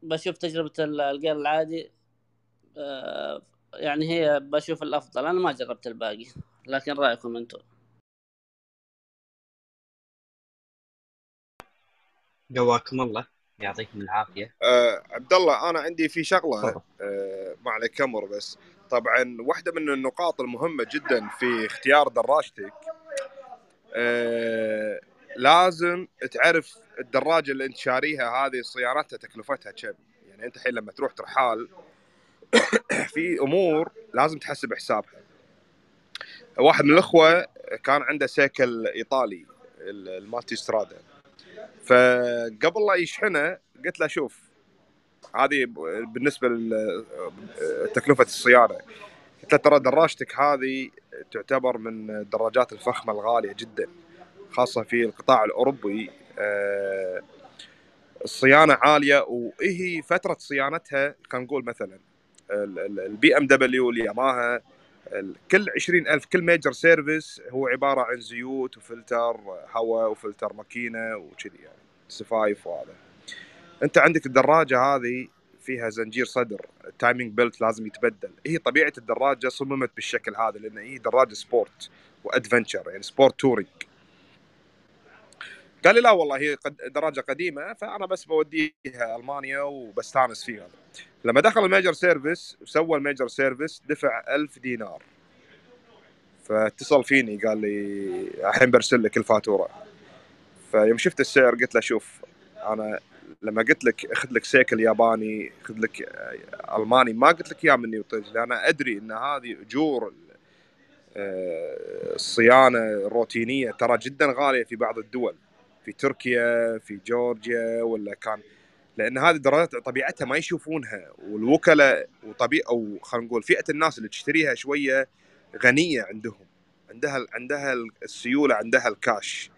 بشوف تجربة ال- الجير العادي آه، يعني هي بشوف الأفضل. أنا ما جربت الباقي لكن رأيكم أنتم؟ قواكم الله. يعطيكم العافية. آه عبد الله أنا عندي في شغلة آه ما عليك أمر بس. طبعا واحدة من النقاط المهمة جدا في اختيار دراجتك آه لازم تعرف الدراجة اللي أنت شاريها هذه صيانتها تكلفتها كم. يعني أنت الحين لما تروح ترحال *coughs* في أمور لازم تحسب حسابها. واحد من الأخوة كان عنده سيكل إيطالي المالتي سترادا فقبل لا يشحنه قلت له شوف هذه بالنسبة لتكلفه الصيانه قلت له ترى دراجتك هذه تعتبر من الدراجات الفخمة الغالية جدا خاصة في القطاع الأوروبي. آه، الصيانة عالية وهي فترة صيانتها خلينا نقول مثلا البي إم دبليو الياماها ال- كل 20000 كل major service هو عبارة عن زيوت وفلتر هواء وفلتر ماكينة وكذي يعني سفايف وهذا. أنت عندك الدراجة هذه فيها زنجير صدر ال timing belt لازم يتبدل. هي طبيعة الدراجة صممت بالشكل هذا لأن هي دراجة sport و adventure يعني sport touring قال لي لا والله هي دراجة قديمة فأنا بس بوديها ألمانيا وبستانس فيها. لما دخل ال major service وسوى ال major service دفع ألف دينار. فاتصل فيني قال لي الحين برسل لك الفاتورة. فيوم شفت السعر قلت له شوف أنا لما قلت لك اخذ لك سيكل ياباني اخذ لك آه، ألماني ما قلت لك إياه مني وطيج لأن أدري إن هذه أجور آه، الصيانه الروتينيه ترى جدا غالية في بعض الدول. في تركيا في جورجيا ولا كان لأن هذه درجات طبيعتها ما يشوفونها والوكلاء وطبيعه أو خلينا نقول فئة الناس اللي تشتريها شوية غنية عندهم عندها عندها السيولة عندها الكاش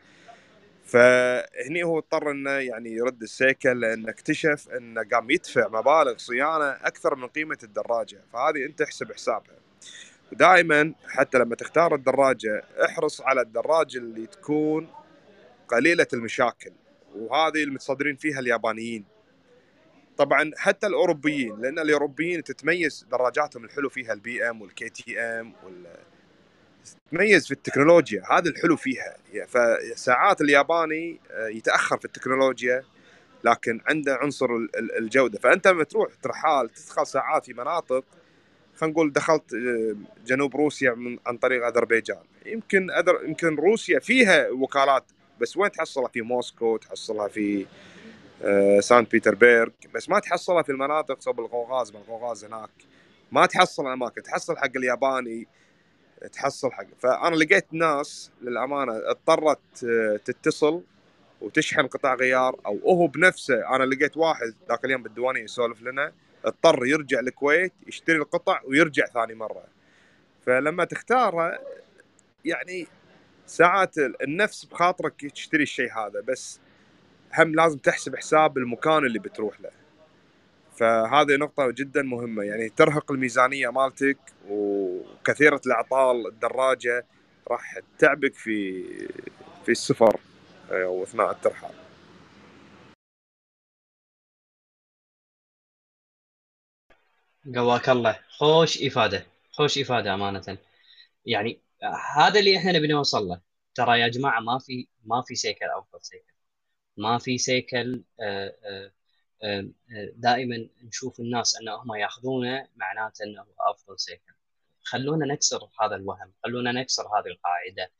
فهني هو اضطر إنه يعني يرد السيكل لأنه اكتشف إنه قام يدفع مبالغ صيانة أكثر من قيمة الدراجة. فهذه أنت احسب حسابها. ودائما حتى لما تختار الدراجة احرص على الدراجة اللي تكون قليلة المشاكل وهذه المتصدرين فيها اليابانيين. طبعا حتى الأوروبيين لأن الأوروبيين تتميز دراجاتهم الحلو فيها البي ام والكي تي ام وال تتميز في التكنولوجيا هذا الحلو فيها. فساعات الياباني آه، يتأخر في التكنولوجيا لكن عنده عنصر ال- ال- الجودة. فأنت لما تروح ترحال تدخل ساعات في مناطق خلينا نقول دخلت آه، جنوب روسيا من عن طريق أذربيجان. يمكن أذر يمكن روسيا فيها وكالات بس وين تحصلها؟ في موسكو تحصلها في آه، سان بيتربرغ. بس ما تحصلها في المناطق صوب القوقاز بالقوقاز هناك. ما تحصل اماكن تحصل حق الياباني تحصل حق. فأنا لقيت ناس للأمانة اضطرت آه، تتصل وتشحن قطع غيار أو هو بنفسه أنا لقيت واحد ذاك اليوم بالديوانية يسولف لنا اضطر يرجع الكويت يشتري القطع ويرجع ثاني مرة. فلما تختاره يعني ساعات النفس بخاطرك تشتري الشيء هذا بس هم لازم تحسب حساب المكان اللي بتروح له. فهذه نقطة جدا مهمة. يعني ترهق الميزانية مالتك وكثيرة الأعطال الدراجة راح تعبك في في السفر آه، وأثناء الترحال. قواك الله. خوش إفادة. خوش إفادة أمانة. يعني هذا اللي إحنا نبي نوصل له. ترى يا جماعة ما في ما في سيكل افضل سيكل. ما في سيكل آه، آه، آه، دائما نشوف الناس إن هم يأخذونه معناته إنه أفضل سيكل. خلونا نكسر هذا الوهم خلونا نكسر هذه القاعدة.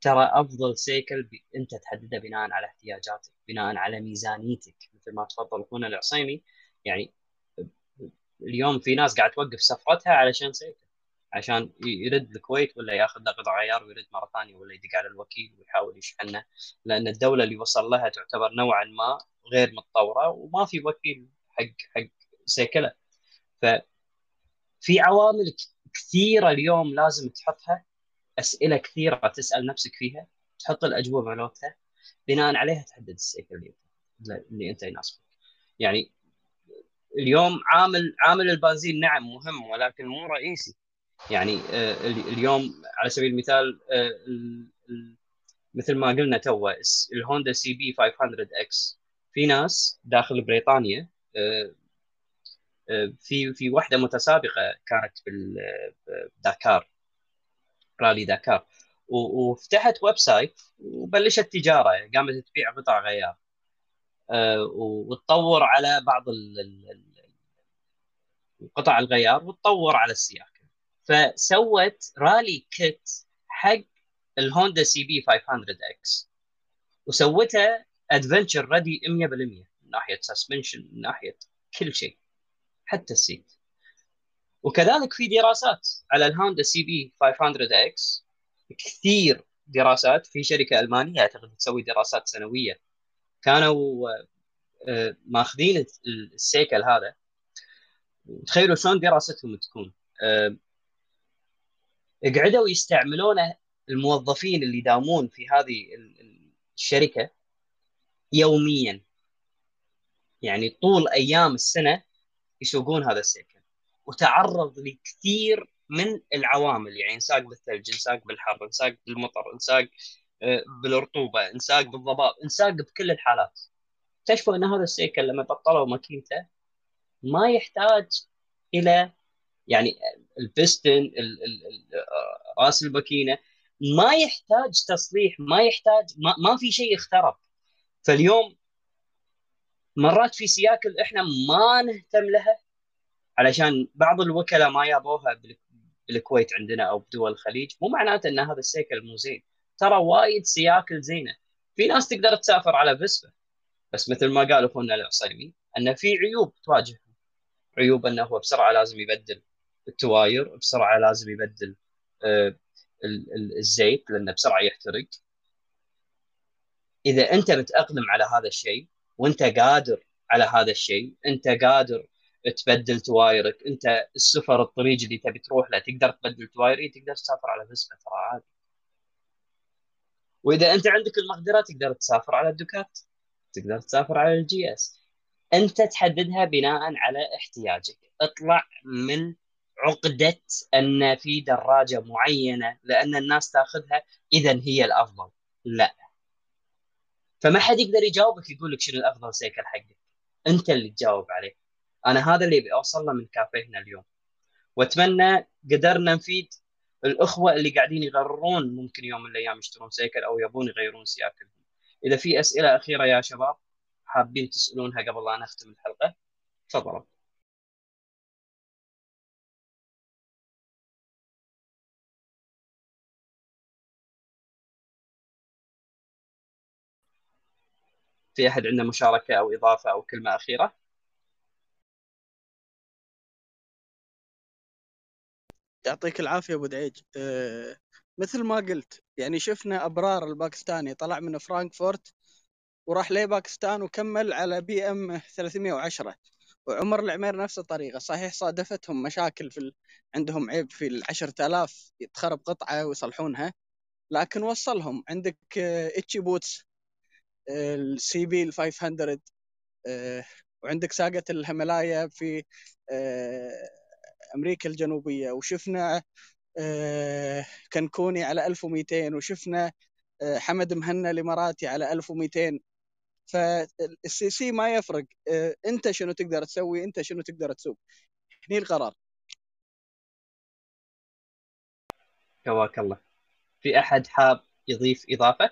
ترى أفضل سيكل أنت تحدده بناء على احتياجاتك بناء على ميزانيتك. مثل ما تفضل أخونا العصيمي يعني اليوم في ناس قاعد توقف سفرتها علشان سيكل. عشان يرد الكويت ولا ياخذ له قطع غيار ويرد مرة ثانية ولا يدق على الوكيل ويحاول يشحنه. لأن الدولة اللي وصل لها تعتبر نوعا ما غير متطورة وما في وكيل حق حق سيكله ف في عوامل كثيرة اليوم لازم تحطها أسئلة كثيرة تسأل نفسك فيها تحط الأجوبة مالتها بناء عليها تحدد السيكل اللي, اللي أنت يناسبك. يعني اليوم عامل عامل البنزين نعم مهم ولكن مو رئيسي. يعني آه، اليوم على سبيل المثال آه، مثل ما قلنا تو الهوندا CB 500 X في ناس داخل بريطانيا آه، في في واحدة متسابقة كانت بالداكار رالي داكار وفتحت website وبلشت تجارة قامت تبيع قطع غيار وتطور على بعض قطع الغيار وتطور على السياكل. فسوت rally kit حق الهوندا CB 500 X وسوتها adventure ready 100% من ناحية suspension من ناحية كل شيء حتى ال seat. وكذلك في دراسات على الهوندا CB 500 X كثير دراسات في شركة ألمانية أعتقد تسوي دراسات سنوية. كانوا آه، ماخذين السيكل هذا. تخيلوا شلون دراستهم تكون. آه، قعدوا يستعملونه الموظفين اللي يداومون في هذه الشركة يوميا. يعني طول أيام السنة يسوقون هذا السيكل وتعرض لكثير من العوامل. يعني انساق بالثلج انساق بالحر انساق بالمطر انساق آه، بالرطوبة انساق بالضباب انساق بكل الحالات. اكتشفوا إن هذا السيكل لما بطلوا ماكينته ما يحتاج إلى يعني البستن راس الماكينه ما يحتاج تصليح ما يحتاج ما, ما في شيء اخترب فاليوم مرات في سياكل إحنا ما نهتم لها علشان بعض الوكلاء ما يابوها بالكويت عندنا أو بدول الخليج. مو معناته إن هذا السيكل مو زين. ترى وايد سياكل زينة. في ناس تقدر تسافر على فيسبا بس مثل ما قال أخونا العصيمي إن في عيوب تواجه عيوب إنه هو بسرعة لازم يبدل. ال تواير بسرعة لازم يبدل آه، الزيت لأنه بسرعة يحترق. إذا أنت متأقلم على هذا الشيء وأنت قادر على هذا الشيء أنت قادر تبدل توايرك أنت السفر الطريق اللي تبي تروح له تقدر تبدل تواير تقدر تسافر على فيسبا ترى عادي. وإذا أنت عندك المقدرة تقدر تسافر على الدوكات تقدر تسافر على ال GS. أنت تحددها بناء على احتياجك. اطلع من عقده أن في دراجة معينة لأن الناس تأخذها اذا هي الأفضل. لا. فما حد يقدر يجاوبك يقول لك شنو الأفضل سيكل حقك. أنت اللي تجاوب عليه. أنا هذا اللي أوصل له من كافيهنا اليوم. وأتمنى قدرنا نفيد الأخوة اللي قاعدين يغررون ممكن يوم من الأيام يشترون سيكل أو يبون يغيرون سياكلهم. إذا في أسئلة أخيرة يا شباب حابين تسألونها قبل لا نختم الحلقة؟ تفضلوا في أحد عنده مشاركة أو إضافة أو كلمة أخيرة؟ يعطيك العافية أبو دعيج. أه مثل ما قلت يعني شفنا أبرار الباكستاني طلع من فرانكفورت وراح لباكستان وكمل على بي إم 310 وعمر العمير نفس الطريقة صحيح صادفتهم مشاكل في ال... عندهم عيب في ال 10000 تخرب قطعة ويصلحونها لكن وصلهم. عندك إتشي بوتس. السي بي ال 500 آه، وعندك ساقة الهيمالايا في آه، أمريكا الجنوبية وشفنا آه، كنكوني على 1200 وشفنا حمد مهنا الإماراتي على 1200 فالسي سي ما يفرق أنت شنو تقدر تسوي أنت شنو تقدر تسوق هني القرار. جواك الله. في أحد حاب يضيف إضافة؟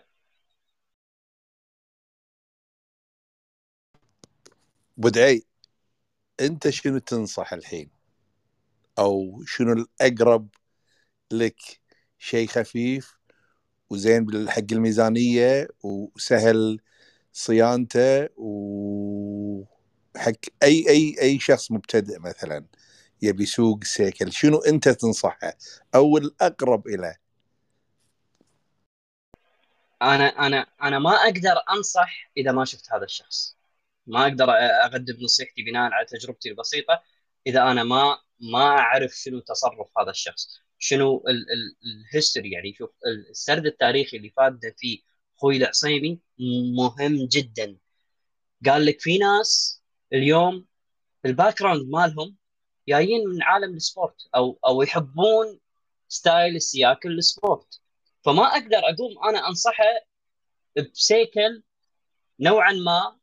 بدعي انت شنو تنصح الحين؟ أو شنو الأقرب لك؟ شيء خفيف وزين حق الميزانية وسهل صيانته وحق أي أي أي شخص مبتدئ مثلا يبي يسوق سيكل شنو أنت تنصحه؟ أو الأقرب له أنا أنا أنا ما أقدر أنصح إذا ما شفت هذا الشخص. ما أقدر اقدم نصيحتي بناء على تجربتي البسيطة إذا أنا ما ما أعرف شنو تصرف هذا الشخص. شنو ال history يعني شوف السرد التاريخي اللي فاد فيه أخوي العصيمي مهم جدا. قال لك في ناس اليوم ال background مالهم جايين من عالم ال sport أو أو يحبون style السياكل ال sport فما أقدر أقوم أنا أنصحه بسيكل نوعا ما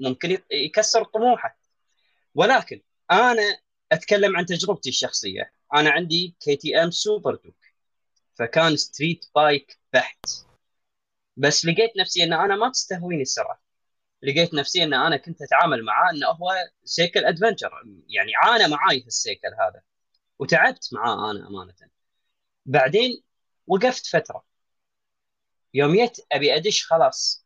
ممكن يكسر طموحه. ولكن أنا أتكلم عن تجربتي الشخصية. أنا عندي KTM Super Duke فكان street bike بحت. بس لقيت نفسي إن أنا ما تستهويني السرعة. لقيت نفسي إن أنا كنت أتعامل معاه انه هو سيكل adventure يعني عانى معاي في السيكل هذا وتعبت معاه أنا أمانة. بعدين وقفت فترة. يوم جيت أبي أدش خلاص.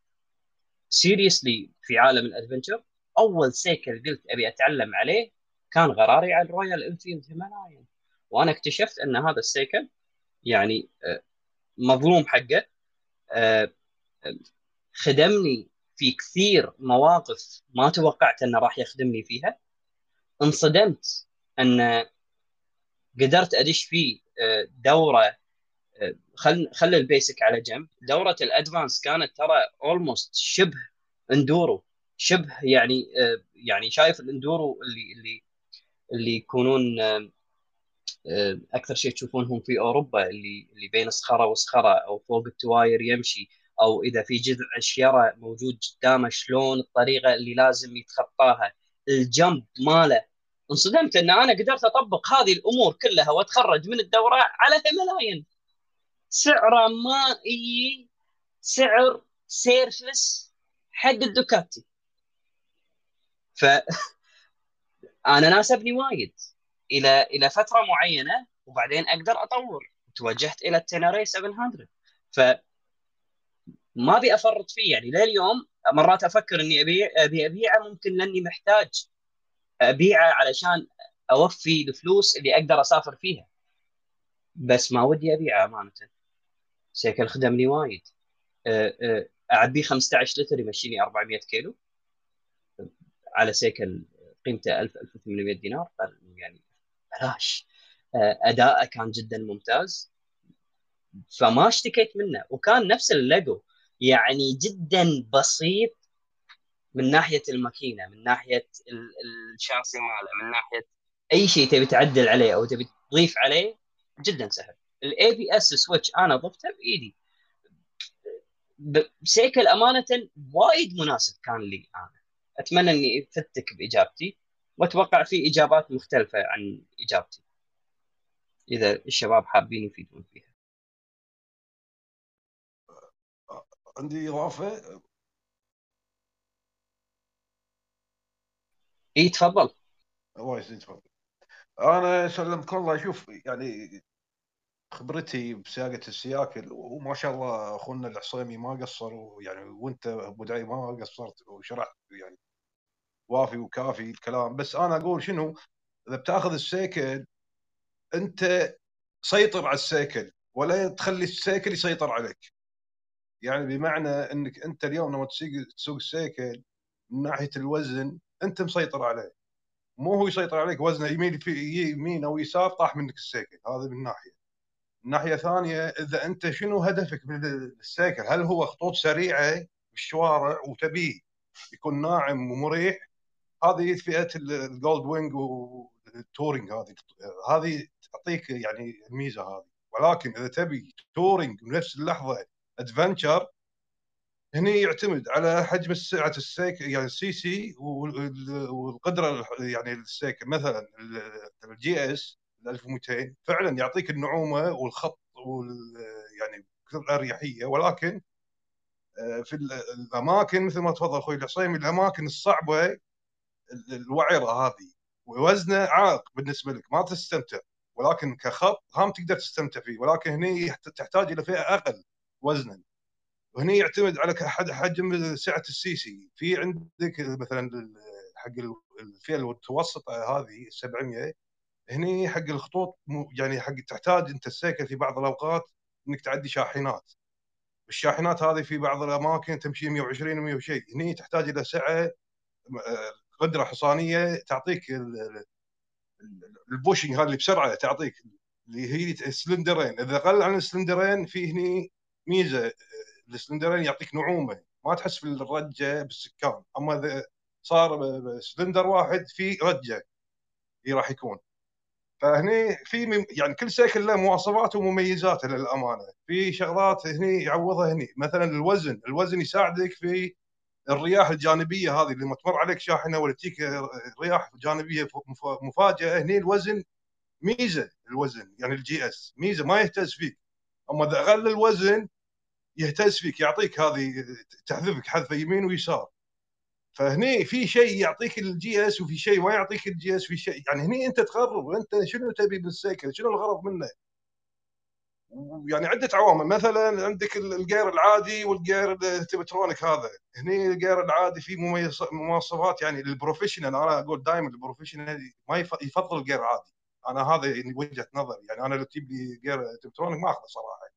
seriously في عالم ال adventure أول سيكل قلت أبي أتعلم عليه كان غراري على الرويال انفيلد هيمالايان وأنا اكتشفت أن هذا السيكل يعني آه، مظلوم حقه. آه، خدمني في كثير مواقف ما توقعت أنه راح يخدمني فيها. انصدمت أن قدرت أدش فيه آه، دورة خل خل ال basic على جنب. دورة ال advanced كانت ترى almost شبه enduro. شبه يعني يعني شايف ال enduro اللي اللي اللي يكونون آه، أكثر شيء تشوفونهم في أوروبا اللي اللي بين صخرة وصخرة أو فوق التواير يمشي أو إذا في جذع شيره موجود قدامه شلون الطريقة اللي لازم يتخطاها. ال jump ماله. انصدمت إن أنا قدرت أطبق هذه الأمور كلها وأتخرج من الدورة على هيمالاين. سعره ما يجي سعر service حق الدوكاتي. ف *laughs* أنا ناسبني وايد. إلى إلى فترة معينة وبعدين أقدر أطور. توجهت إلى التنري 700 ف ما أبي أفرط فيه. يعني لليوم مرات أفكر إني أبيع أبي أبيعه. ممكن لأني محتاج أبيعه علشان أوفي الفلوس اللي أقدر أسافر فيها. بس ما ودي أبيعه أمانة. سيكل خدمني وايد. أعبيه 15 لتر يمشيني 400 كيلو. على سيكل قيمته 1000 1800 دينار يعني بلاش. آه، أداءه كان جدا ممتاز. فما اشتكيت منه. وكان نفس الليجو. يعني جدا بسيط من ناحية الماكينة من ناحية الشاسي ماله من ناحية أي شيء تبي تعدل عليه أو تبي تضيف عليه جدا سهل. ال ABS switch أنا ضفته بإيدي. بسيكل أمانة وايد مناسب كان لي أنا. أتمنى إني افتك بإجابتي وأتوقع في إجابات مختلفة عن إجابتي. إذا الشباب حابين يفيدون فيها. عندي إضافة؟ إي تفضل. الله يسعدك. تفضل أنا سلمك الله. شوف يعني خبرتي بسياقة السياكل وما شاء الله أخونا العصيمي ما قصر ويعني وأنت أبو دعي ما قصرت وشرحت يعني وافي وكافي الكلام. بس أنا أقول شنو؟ إذا بتأخذ السيكل أنت سيطر على السيكل ولا تخلي السيكل يسيطر عليك. يعني بمعنى إنك أنت اليوم لما تسوق السيكل من ناحية الوزن أنت مسيطر عليه. مو هو يسيطر عليك وزنه يمين في يمين أو يسار طاح منك السيكل هذا من ناحية. ناحية ثانية إذا أنت شنو هدفك من السيكل؟ هل هو خطوط سريعة بالشوارع وتبيه يكون ناعم ومريح؟ هذه فئة الجولد وينج وال touring هذه. هذه تعطيك يعني الميزة هذه. ولكن إذا تبي touring بنفس اللحظة adventure هني يعتمد على حجم سعة السيك يعني ال CC والقدرة يعني السيك مثلا ال GS 1200 فعلا يعطيك النعومة والخط وال يعني اريحيه ولكن آه، في الأماكن مثل ما تفضل أخوي العصيمي الأماكن الصعبة ال- الوعرة هذه ووزنه عائق بالنسبة لك ما تستمتع ولكن كخط هم تقدر تستمتع فيه ولكن هني تحتاج إلى فئة أقل وزنا. وهني يعتمد على حجم سعة السيسي. في عندك مثلا ال- حق ال- الفئة المتوسطه هذه 700 هني حق الخطوط يعني حق تحتاج أنت السيكل في بعض الأوقات إنك تعدي شاحنات. الشاحنات هذه في بعض الأماكن تمشي 120 و100 وشيء هني تحتاج إلى سعة آه، قدرة حصانية تعطيك ال- ال- ال- ال pushing اللي بسرعة تعطيك اللي هي سلندرين إذا قل عن السلندرين في هني ميزة آه، السلندرين يعطيك نعومة. ما تحس في الرجه بالسكان. أما إذا صار سلندر واحد في رجة هي راح يكون. فهني في يعني كل سيكل له مواصفاته ومميزاته للأمانة. في شغلات هني يعوضها هني. مثلا الوزن. الوزن يساعدك في الرياح الجانبية هذه لما تمر عليك شاحنة ولا تجيك رياح جانبية مفاجئه هني الوزن ميزة الوزن يعني ال GS. ميزة ما يهتز فيك. أما إذا أقل الوزن يهتز فيك يعطيك هذه تحذفك حذفة يمين ويسار. فهني في شيء يعطيك ال GS وفي شيء ما يعطيك ال GS في شيء يعني هني أنت تقرر أنت شنو تبي بالسيكل؟ شنو الغرض منه؟ يعني عدة عوامل مثلا عندك ال- الجير العادي والجير ال Tiptronic هذا. هني الجير العادي فيه مواصفات يعني ال professional أنا أقول دائما ال professional ما يف- يفضل الجير العادي أنا هذا يعني وجهة نظري يعني أنا لو تجيب لي جير Tiptronic ما أخذه صراحة.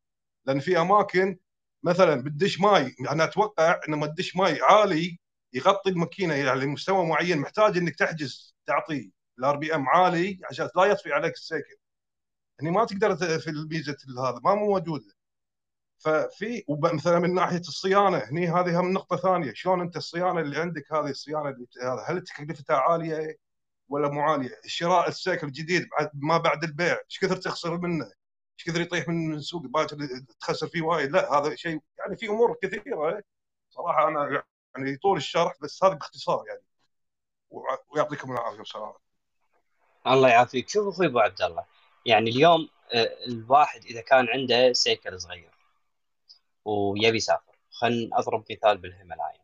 لأن في أماكن مثلا بتدش ماي أنا أتوقع إن لما تدش ماي عالي يغطي الماكينة يعني لمستوى معين محتاج إنك تحجز تعطي ال RPM عالي عشان لا يطفي عليك السيكل. هني ما تقدر في الميزة هذا ما موجوده ففي مثلا من ناحية الصيانة هني هذه هم نقطة ثانية شلون أنت الصيانة اللي عندك هذه الصيانة اللي هذا هل تكلفتها عالية ولا مو عالية؟ شراء السيكل الجديد بعد ما بعد البيع إيش كثر تخسر منه؟ إيش كثر يطيح من السوق باكر تخسر فيه وايد؟ لا هذا شيء يعني في أمور كثيرة. صراحة أنا يعني طول الشرح بس هذا باختصار يعني. ويعطيكم العافية والسلامه الله يعافيك. شوف أخوي أبو عبد الله يعني اليوم آه، الواحد إذا كان عنده سيكل صغير ويبي يسافر خلينا أضرب مثال بالهيمالايا.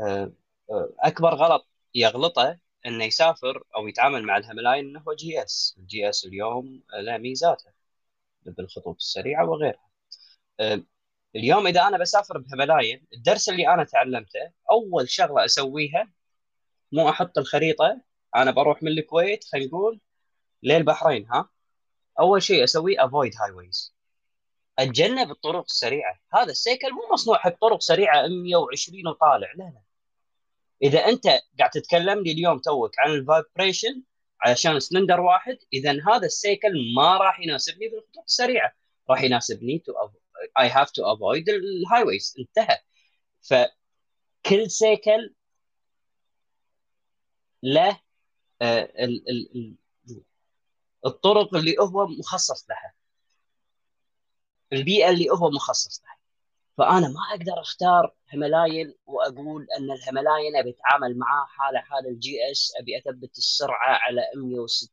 آه، آه، أكبر غلط يغلطه إنه يسافر أو يتعامل مع الهيمالايا إنه هو GS. ال GS اليوم له ميزاته بالخطوط السريعة وغيرها. اليوم إذا أنا بسافر بهيمالايا الدرس اللي أنا تعلمته أول شغلة أسويها مو أحط الخريطة أنا بروح من الكويت خلينا نقول للبحرين ها؟ أول شيء أسويه avoid highways أتجنب الطرق السريعة. هذا السيكل مو مصنوع حق طرق سريعة 120 وطالع. لا لا. إذا أنت قاعد تتكلم لي اليوم توك عن ال vibration علشان سلندر واحد إذا هذا السيكل ما راح يناسبني في الخطوط السريعة. راح يناسبني to I have to avoid ال highways انتهى. فكل سيكل له آه، ال- ال- ال- الطرق اللي هو مخصص لها. البيئة اللي هو مخصص لها. فأنا ما أقدر أختار Himalayan وأقول أن ال Himalayan أبي أتعامل معاه حالة حال ال GS أبي أثبت السرعة على 160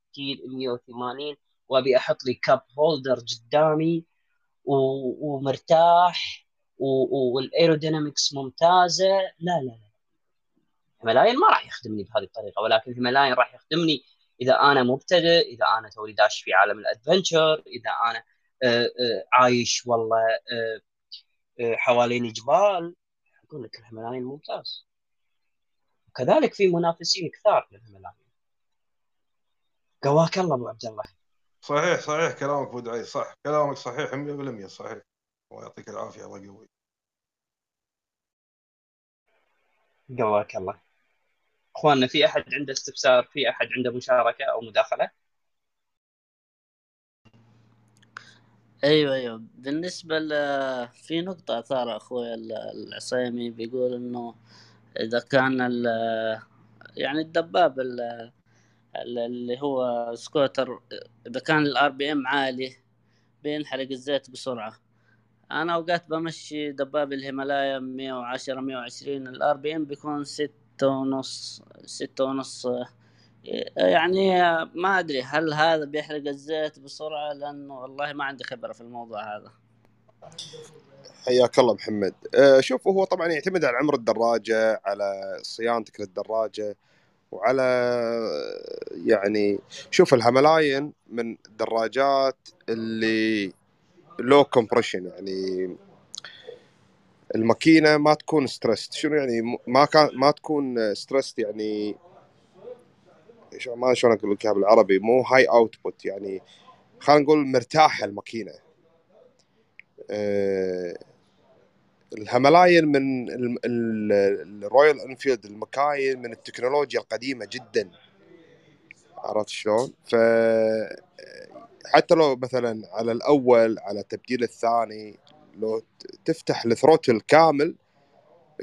180 وأبي أحط لي cup holder قدامي. ومرتاح و- وال aerodynamics ممتازة. لا لا لا. هيمالاين ما راح يخدمني بهذه الطريقة ولكن Himalayan راح يخدمني إذا أنا مبتدئ إذا أنا توني داش في عالم ال adventure إذا أنا آه، آه، عايش والله آه، حوالين الجبال أقول لك ال Himalayan ممتاز. وكذلك في منافسين كثار للهيمالاين قواك الله أبو عبد الله. صحيح صحيح كلامك أبو دعي صح. كلامك صحيح 100% صحيح. الله يعطيك العافية الله يقوي قواك الله. أخواننا في أحد عنده استفسار في أحد عنده مشاركة أو مداخلة؟ أيوه أيوه. بالنسبة ل في نقطة أثارها أخوي ال- العصيمي بيقول إنه إذا كان ال... يعني الدباب ال... ال- اللي هو سكوتر إذا كان ال RPM عالي بينحرق الزيت بسرعة. أنا أوقات بمشي دباب الهيمالايا 110 120 ال RPM بيكون ستة ونص ستة ونص. يعني ما أدري هل هذا بيحرق الزيت بسرعة؟ لأنه والله ما عندي خبرة في الموضوع هذا. حياك الله محمد. آه، شوف هو طبعا يعتمد على عمر الدراجة على صيانتك للدراجة. وعلى يعني شوف ال Himalayan من الدراجات اللي low compression يعني الماكينة ما تكون stressed شنو يعني؟ ما كان ما تكون stressed يعني ما شلون أقول لك بالعربي مو high output يعني خلينا نقول مرتاحة الماكينة. أه ال Himalayan من ال- ال- ال Royal Enfield المكاين من التكنولوجيا القديمة جدا عرفت شلون؟ ف حتى لو مثلا على الأول على التبديل الثاني لو تفتح ال throttle كامل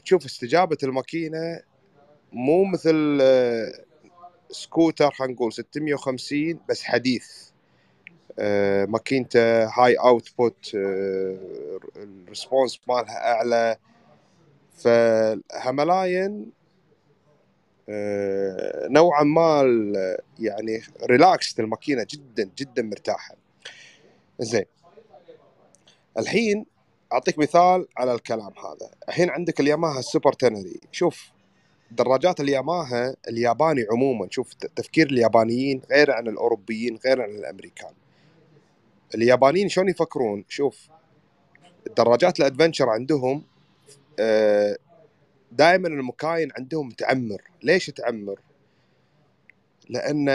تشوف استجابة الماكينة مو مثل آه، سكوتر خلينا نقول 650 بس حديث ماكينته high output ال response مالها أعلى. ف Himalayan آه، نوعا ما يعني relax الماكينة جدا جدا مرتاحة. زين. الحين أعطيك مثال على الكلام هذا. الحين عندك ال Yamaha ال Super Ténéré. شوف دراجات الياماها الياباني عموما شوف تفكير اليابانيين غير عن الأوروبيين غير عن الأمريكان. اليابانيين شلون يفكرون؟ شوف الدراجات الأدفنشر عندهم دائما المكاين عندهم تعمر ليش تعمر لأن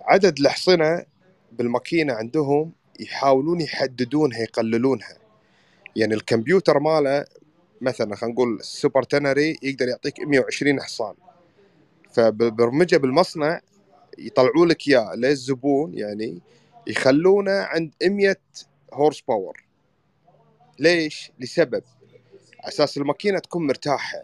عدد الأحصنة بالماكينة عندهم يحاولون يحددونها يقللونها. يعني الكمبيوتر ماله مثلا خلينا نقول ال Super Ténéré يقدر يعطيك 120 حصان فبالبرمجه بالمصنع يطلعوا لك إياه للزبون يعني يخلونه عند 100 horse power ليش؟ لسبب. أساس الماكينة تكون مرتاحة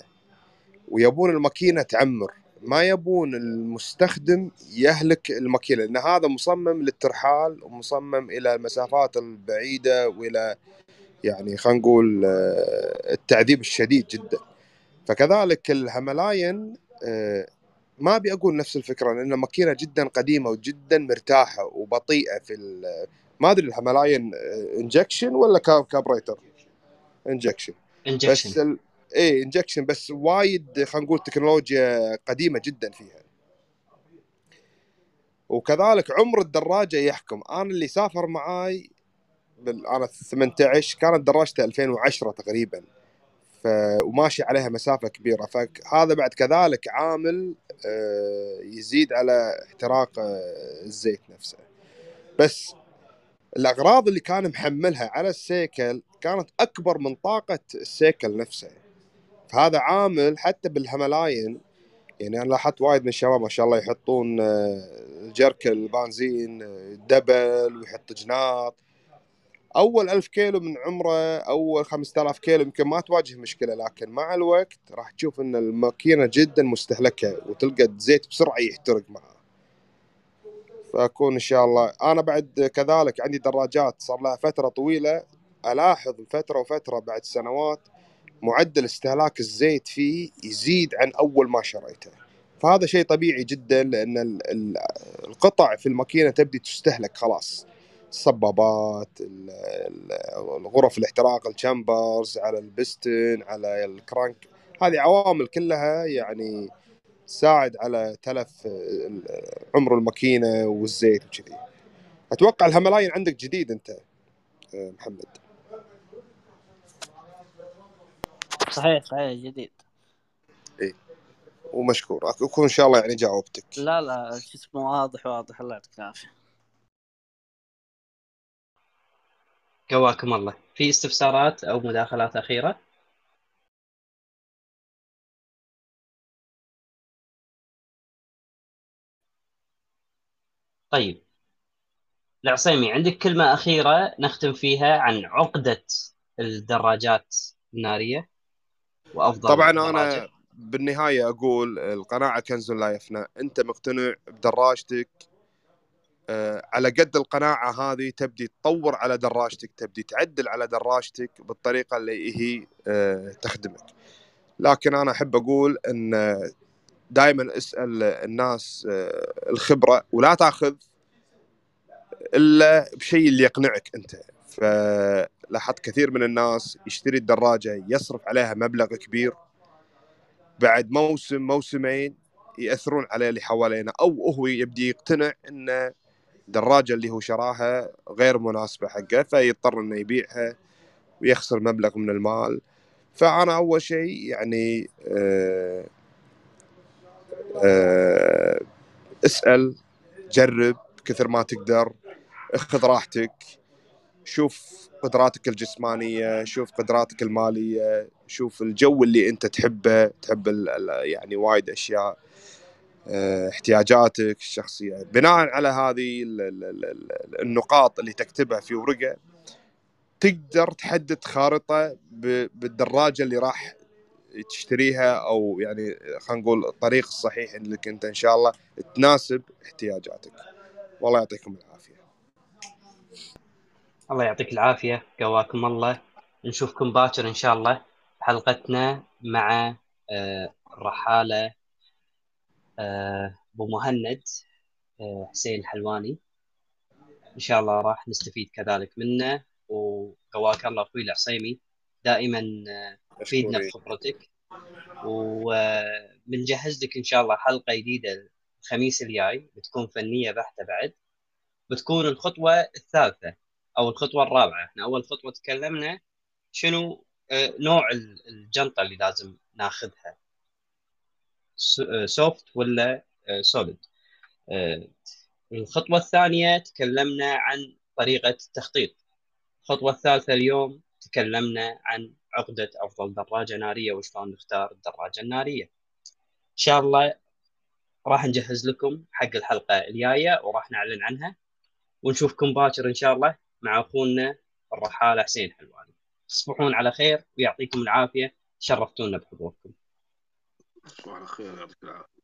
ويبون الماكينة تعمر. ما يبون المستخدم يهلك الماكينة لأن هذا مصمم للترحال ومصمم إلى المسافات البعيدة وإلى يعني خلينا نقول آه، التعذيب الشديد جدا. فكذلك ال Himalayan آه، ما أبي أقول نفس الفكرة لأن الماكينه جدا قديمة وجدا مرتاحة وبطيئة في ما أدري ال Himalayan injection ولا carburetor injection بس ال... إيه injection بس وايد خلينا نقول تكنولوجيا قديمة جدا فيها. وكذلك عمر الدراجة يحكم. أنا اللي سافر معاي بال... أنا 18 كانت دراجته 2010 تقريبا. ف... وماشي عليها مسافة كبيرة. فهذا بعد كذلك عامل آه، يزيد على احتراق آه، الزيت نفسه. بس الأغراض اللي كان محملها على السيكل كانت أكبر من طاقة السيكل نفسه. فهذا عامل حتى بالهملاين يعني أنا لاحظت وايد من الشباب ما شاء الله يحطون آه، الجركن البنزين آه، دبل ويحط جناط. أول ألف كيلو من عمره أول 5000 كيلو يمكن ما تواجه مشكلة لكن مع الوقت راح تشوف إن الماكينة جدا مستهلكة وتلقى الزيت بسرعة يحترق معها. فأكون إن شاء الله أنا بعد كذلك عندي دراجات صار لها فترة طويلة ألاحظ فترة وفترة بعد سنوات معدل استهلاك الزيت فيه يزيد عن أول ما شريته. فهذا شيء طبيعي جدا لأن ال- ال- القطع في الماكينة تبدي تستهلك خلاص. الصبابات ال- ال- غرف الاحتراق الشامبرز على البستن على الكرانك. هذه عوامل كلها يعني تساعد على تلف عمر الماكينة والزيت وكذي. أتوقع الهملاين عندك جديد أنت آه، محمد. صحيح صحيح جديد. اي ومشكور. اكون إن شاء الله يعني جاوبتك لا لا شو اسمه واضح واضح. الله يعطيك العافية. قواكم الله. في استفسارات أو مداخلات أخيرة؟ طيب. العصيمي عندك كلمة أخيرة نختم فيها عن عقدة الدراجات النارية؟ وأفضل طبعا دراجه أنا بالنهاية أقول القناعة كنز لا يفنى. أنت مقتنع بدراجتك على قد القناعة هذه تبدي تطور على دراجتك تبدي تعدل على دراجتك بالطريقة اللي هي آه، تخدمك. لكن أنا أحب أقول إن دائما اسأل الناس آه، الخبرة ولا تأخذ إلا بشيء اللي يقنعك أنت. فلاحظت كثير من الناس يشتري الدراجة يصرف عليها مبلغ كبير بعد موسم موسمين يأثرون عليه اللي حوالينا أو هو يبدي يقتنع ان الدراجة اللي هو شراها غير مناسبة حقه فيضطر إنه يبيعها ويخسر مبلغ من المال. فأنا أول شيء يعني آه، آه، اسأل جرب كثر ما تقدر اخذ راحتك شوف قدراتك الجسمانية شوف قدراتك المالية شوف الجو اللي أنت تحبه تحب يعني وايد أشياء. احتياجاتك الشخصية. بناء على هذه ال- ال- ال- ال- النقاط اللي تكتبها في ورقة تقدر تحدد خارطة بالدراجة اللي راح تشتريها أو يعني خلينا نقول الطريق الصحيح انك انت إن شاء الله تناسب احتياجاتك. والله يعطيكم العافية. الله يعطيك العافية. قواكم الله. نشوفكم باكر إن شاء الله. حلقتنا مع آه، آه، أبو مهند آه، حسين الحلواني. إن شاء الله راح نستفيد كذلك منه وقواك الله أخوي العصيمي دائما آه، فيدنا مشكورين بخبرتك. وبنجهز لك إن شاء الله حلقة جديدة الخميس الجاي بتكون فنية بحتة بعد. بتكون الخطوة الثالثة أو الخطوة الرابعة. إحنا أول خطوة تكلمنا شنو آه، نوع ال- الجنطة اللي لازم ناخذها. soft ولا solid الخطوة الثانية تكلمنا عن طريقة التخطيط. الخطوة الثالثة اليوم تكلمنا عن عقدة أفضل دراجة نارية وشلون نختار الدراجة النارية. إن شاء الله راح نجهز لكم حق الحلقة الجاية وراح نعلن عنها. ونشوفكم باكر إن شاء الله مع أخونا الرحالة حسين حلواني. تصبحون على خير ويعطيكم العافية. شرفتونا بحضوركم. تصبح على خير يعطيك العافيه